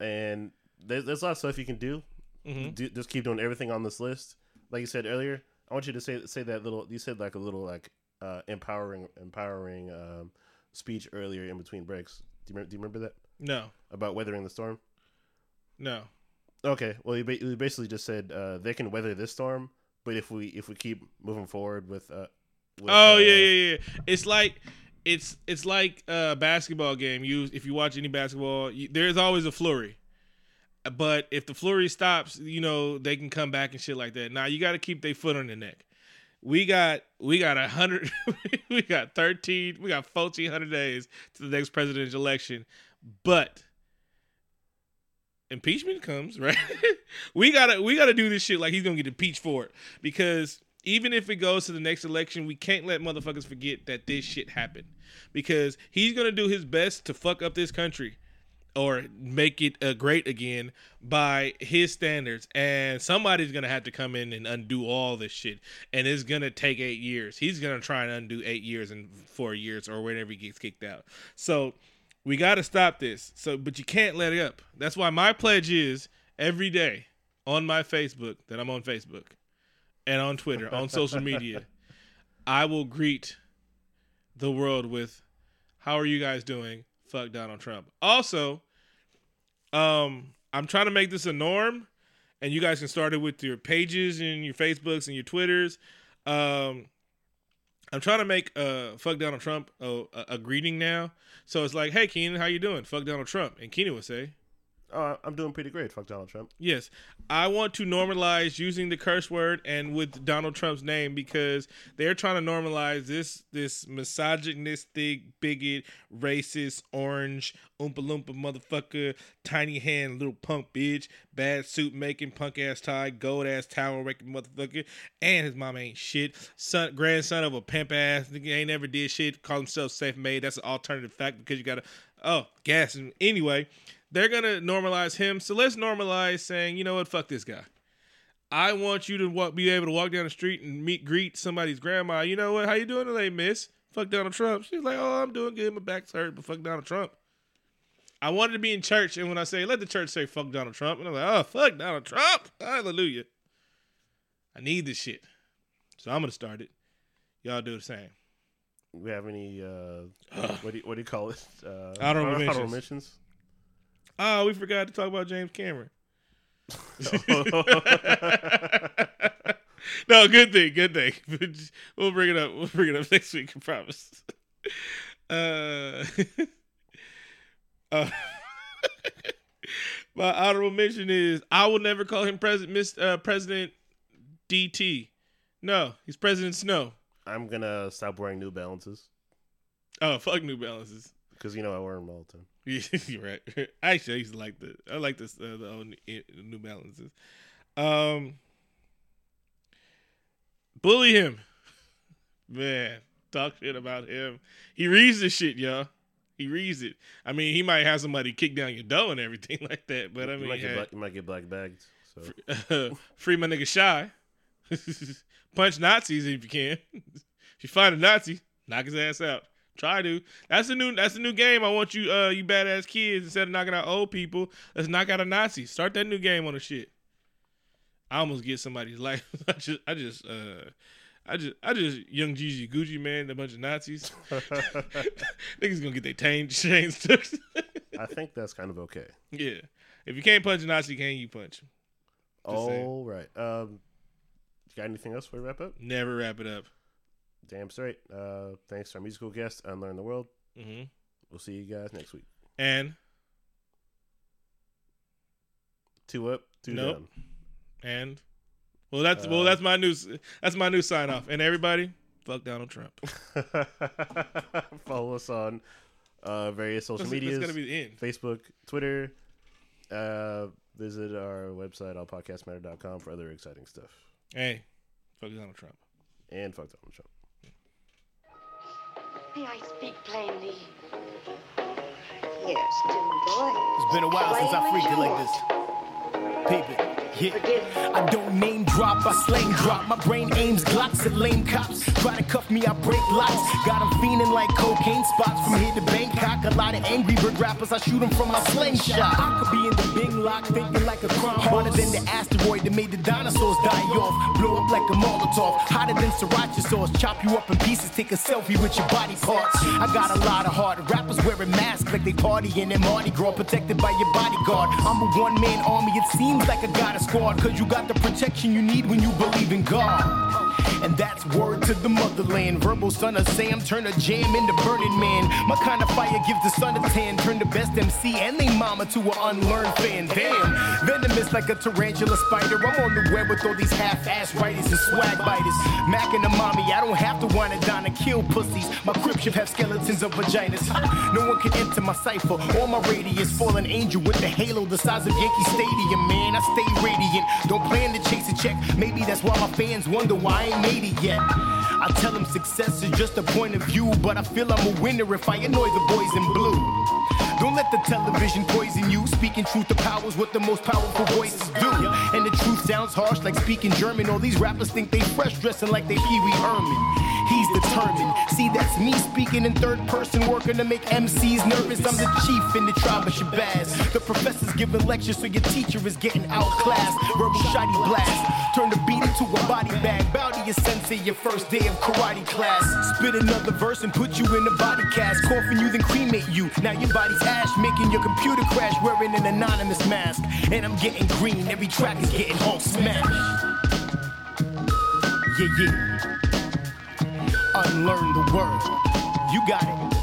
And there's, there's a lot of stuff you can do. Mhm. do. Just keep doing everything on this list. Like you said earlier, I want you to say say that little. You said like a little like uh, empowering empowering um, speech earlier in between breaks. Do you, remember, do you remember that No, about weathering the storm? no. Okay, well, you, ba- you basically just said uh, they can weather this storm, but if we if we keep moving forward with, uh, with Oh uh, yeah, yeah, yeah. It's like it's it's like a basketball game. You if you watch any basketball, you, there's always a flurry. But if the flurry stops, you know they can come back and shit like that. Now you got to keep their foot on their neck. We got we got a hundred, we got thirteen, we got fourteen hundred days to the next presidential election, but impeachment comes right. we gotta we gotta do this shit like he's gonna get impeached for it. Because even if it goes to the next election, we can't let motherfuckers forget that this shit happened. Because he's gonna do his best to fuck up this country or make it uh, great again by his standards. And somebody's gonna have to come in and undo all this shit. And it's gonna take eight years. He's gonna try and undo eight years and four years or whenever he gets kicked out. So we gotta stop this. So but you can't let it up. That's why my pledge is every day on my facebook that i'm on facebook and on twitter on social media i will greet the world with how are you guys doing fuck donald trump. Also um i'm trying to make this a norm and you guys can start it with your pages and your facebooks and your twitters. Um i'm trying to make uh fuck donald trump a, a, a greeting now. So it's like hey keenan how you doing? Fuck donald trump. And keenan would say Oh, I'm doing pretty great. Fuck Donald Trump. Yes. I want to normalize using the curse word and with Donald Trump's name because they're trying to normalize this this misogynistic, bigot, racist, orange, oompa loompa motherfucker, tiny hand, little punk bitch, bad suit making, punk ass tie, gold ass towel making motherfucker, and his mom ain't shit. Son grandson of a pimp ass nigga ain't never did shit, call himself safe made. That's an alternative fact because you gotta oh gas anyway they're gonna normalize him. So let's normalize saying, you know what, fuck this guy. I want you to walk, be able to walk down the street and meet, greet somebody's grandma. You know what? How you doing today, Miss? Fuck Donald Trump. She's like, oh, I'm doing good. My back's hurt, but fuck Donald Trump. I wanted to be in church, and when I say, let the church say fuck Donald Trump, and I'm like, oh, fuck Donald Trump. Hallelujah. I need this shit, so I'm gonna start it. Y'all do the same. We have any? Uh, what do you, what do you call it? Uh, Honorable mentions. honorable mentions. Oh, we forgot to talk about James Cameron. no, good thing, good thing. We'll bring it up. We'll bring it up next week. I promise. Uh, uh, my honorable mention is I will never call him President Miss uh, President DT. No, he's President Snow. I'm gonna stop wearing New Balances Oh, fuck New Balances. Because you know I wear them all the time. You're right. Actually, I used to like the I like this uh, the old New Balances. Um, bully him, man. Talk shit about him. He reads the shit, y'all. He reads it. I mean, he might have somebody kick down your door and everything like that. But I you mean, might, get hey, black, you might get black bagged. So free my nigga shy. Punch Nazis if you can. if you find a Nazi, knock his ass out. Try to. That's the new. That's the new game. I want you, uh, you badass kids. Instead of knocking out old people, let's knock out a Nazi. Start that new game on the shit. I almost get somebody's life. I just, I just, uh, I just, I just, young Gigi Gucci Mane, a bunch of Nazis. Niggas gonna get their chain chains took. I think that's kind of okay. yeah. If you can't punch a Nazi, can you punch him? Just saying. All right. Um, got anything else for we wrap up? Never wrap it up. Damn straight. Uh, thanks to our musical guest, Unlearn the World. hmm We'll see you guys next week. And Two up, two Nope. and well, that's well, that's my new that's my new sign off. And everybody, fuck Donald Trump. Follow us on uh, various social That's, medias. that's gonna be the end. Facebook, Twitter. Uh, visit our website, allpodcastmatter.com for other exciting stuff. Hey, fuck Donald Trump. And fuck Donald Trump. May I speak plainly? Yes, dear boy. It's been a while since I freaked it like this. Peep it. Yeah. I don't name drop, I slang drop. My brain aims glocks at lame cops. Try to cuff me, I break locks. Got them fiending like cocaine spots from here to Bangkok. A lot of angry bird rappers, I shoot them from my slingshot. I could be in the Bing lock, thinking like a crime. Harder than the asteroid that made the dinosaurs die off. Blow up like a Molotov. Hotter than sriracha sauce. Chop you up in pieces, take a selfie with your body parts. I got a lot of heart. Rappers wearing masks like they partying in Mardi Gras, protected by your bodyguard. I'm a one man army, it seems like I got a Cause you got the protection you need when you believe in God. And that's word to the motherland. Verbal son of Sam, turn a jam into burning man. My kind of fire gives the sun a tan. Turn the best MC and they mama to an unlearned fan. Damn, venomous like a tarantula spider. I'm on the web with all these half-ass writers and swag biters. Mac and the mommy, I don't have to whine it down and kill pussies. My crib should have skeletons of vaginas. No one can enter my cipher or my radius. Fallen angel with the halo the size of Yankee Stadium, man. I stay radiant. Don't plan to chase a check. Maybe that's why my fans wonder why I ain't made it yet. I tell them success is just a point of view, but I feel I'm a winner if I annoy the boys in blue. Don't let the television poison you. Speaking truth to power is what the most powerful voices do. And the truth sounds harsh like speaking German. All these rappers think they fresh dressing like they Pee Wee Herman. He's determined. See, that's me speaking in third person, working to make MCs nervous. I'm the chief in the tribe of Shabazz. The professor's giving lectures, so your teacher is getting outclassed. Verbal shoddy blast. Turn the beat into a body bag. Bow to your sensei, your first day of karate class. Spit another verse and put you in a body cast. Cough you, then cremate you. Now your body's ash, making your computer crash wearing an anonymous mask. And I'm getting green, every track is getting all smashed. Yeah, yeah. Unlearn the world. You got it.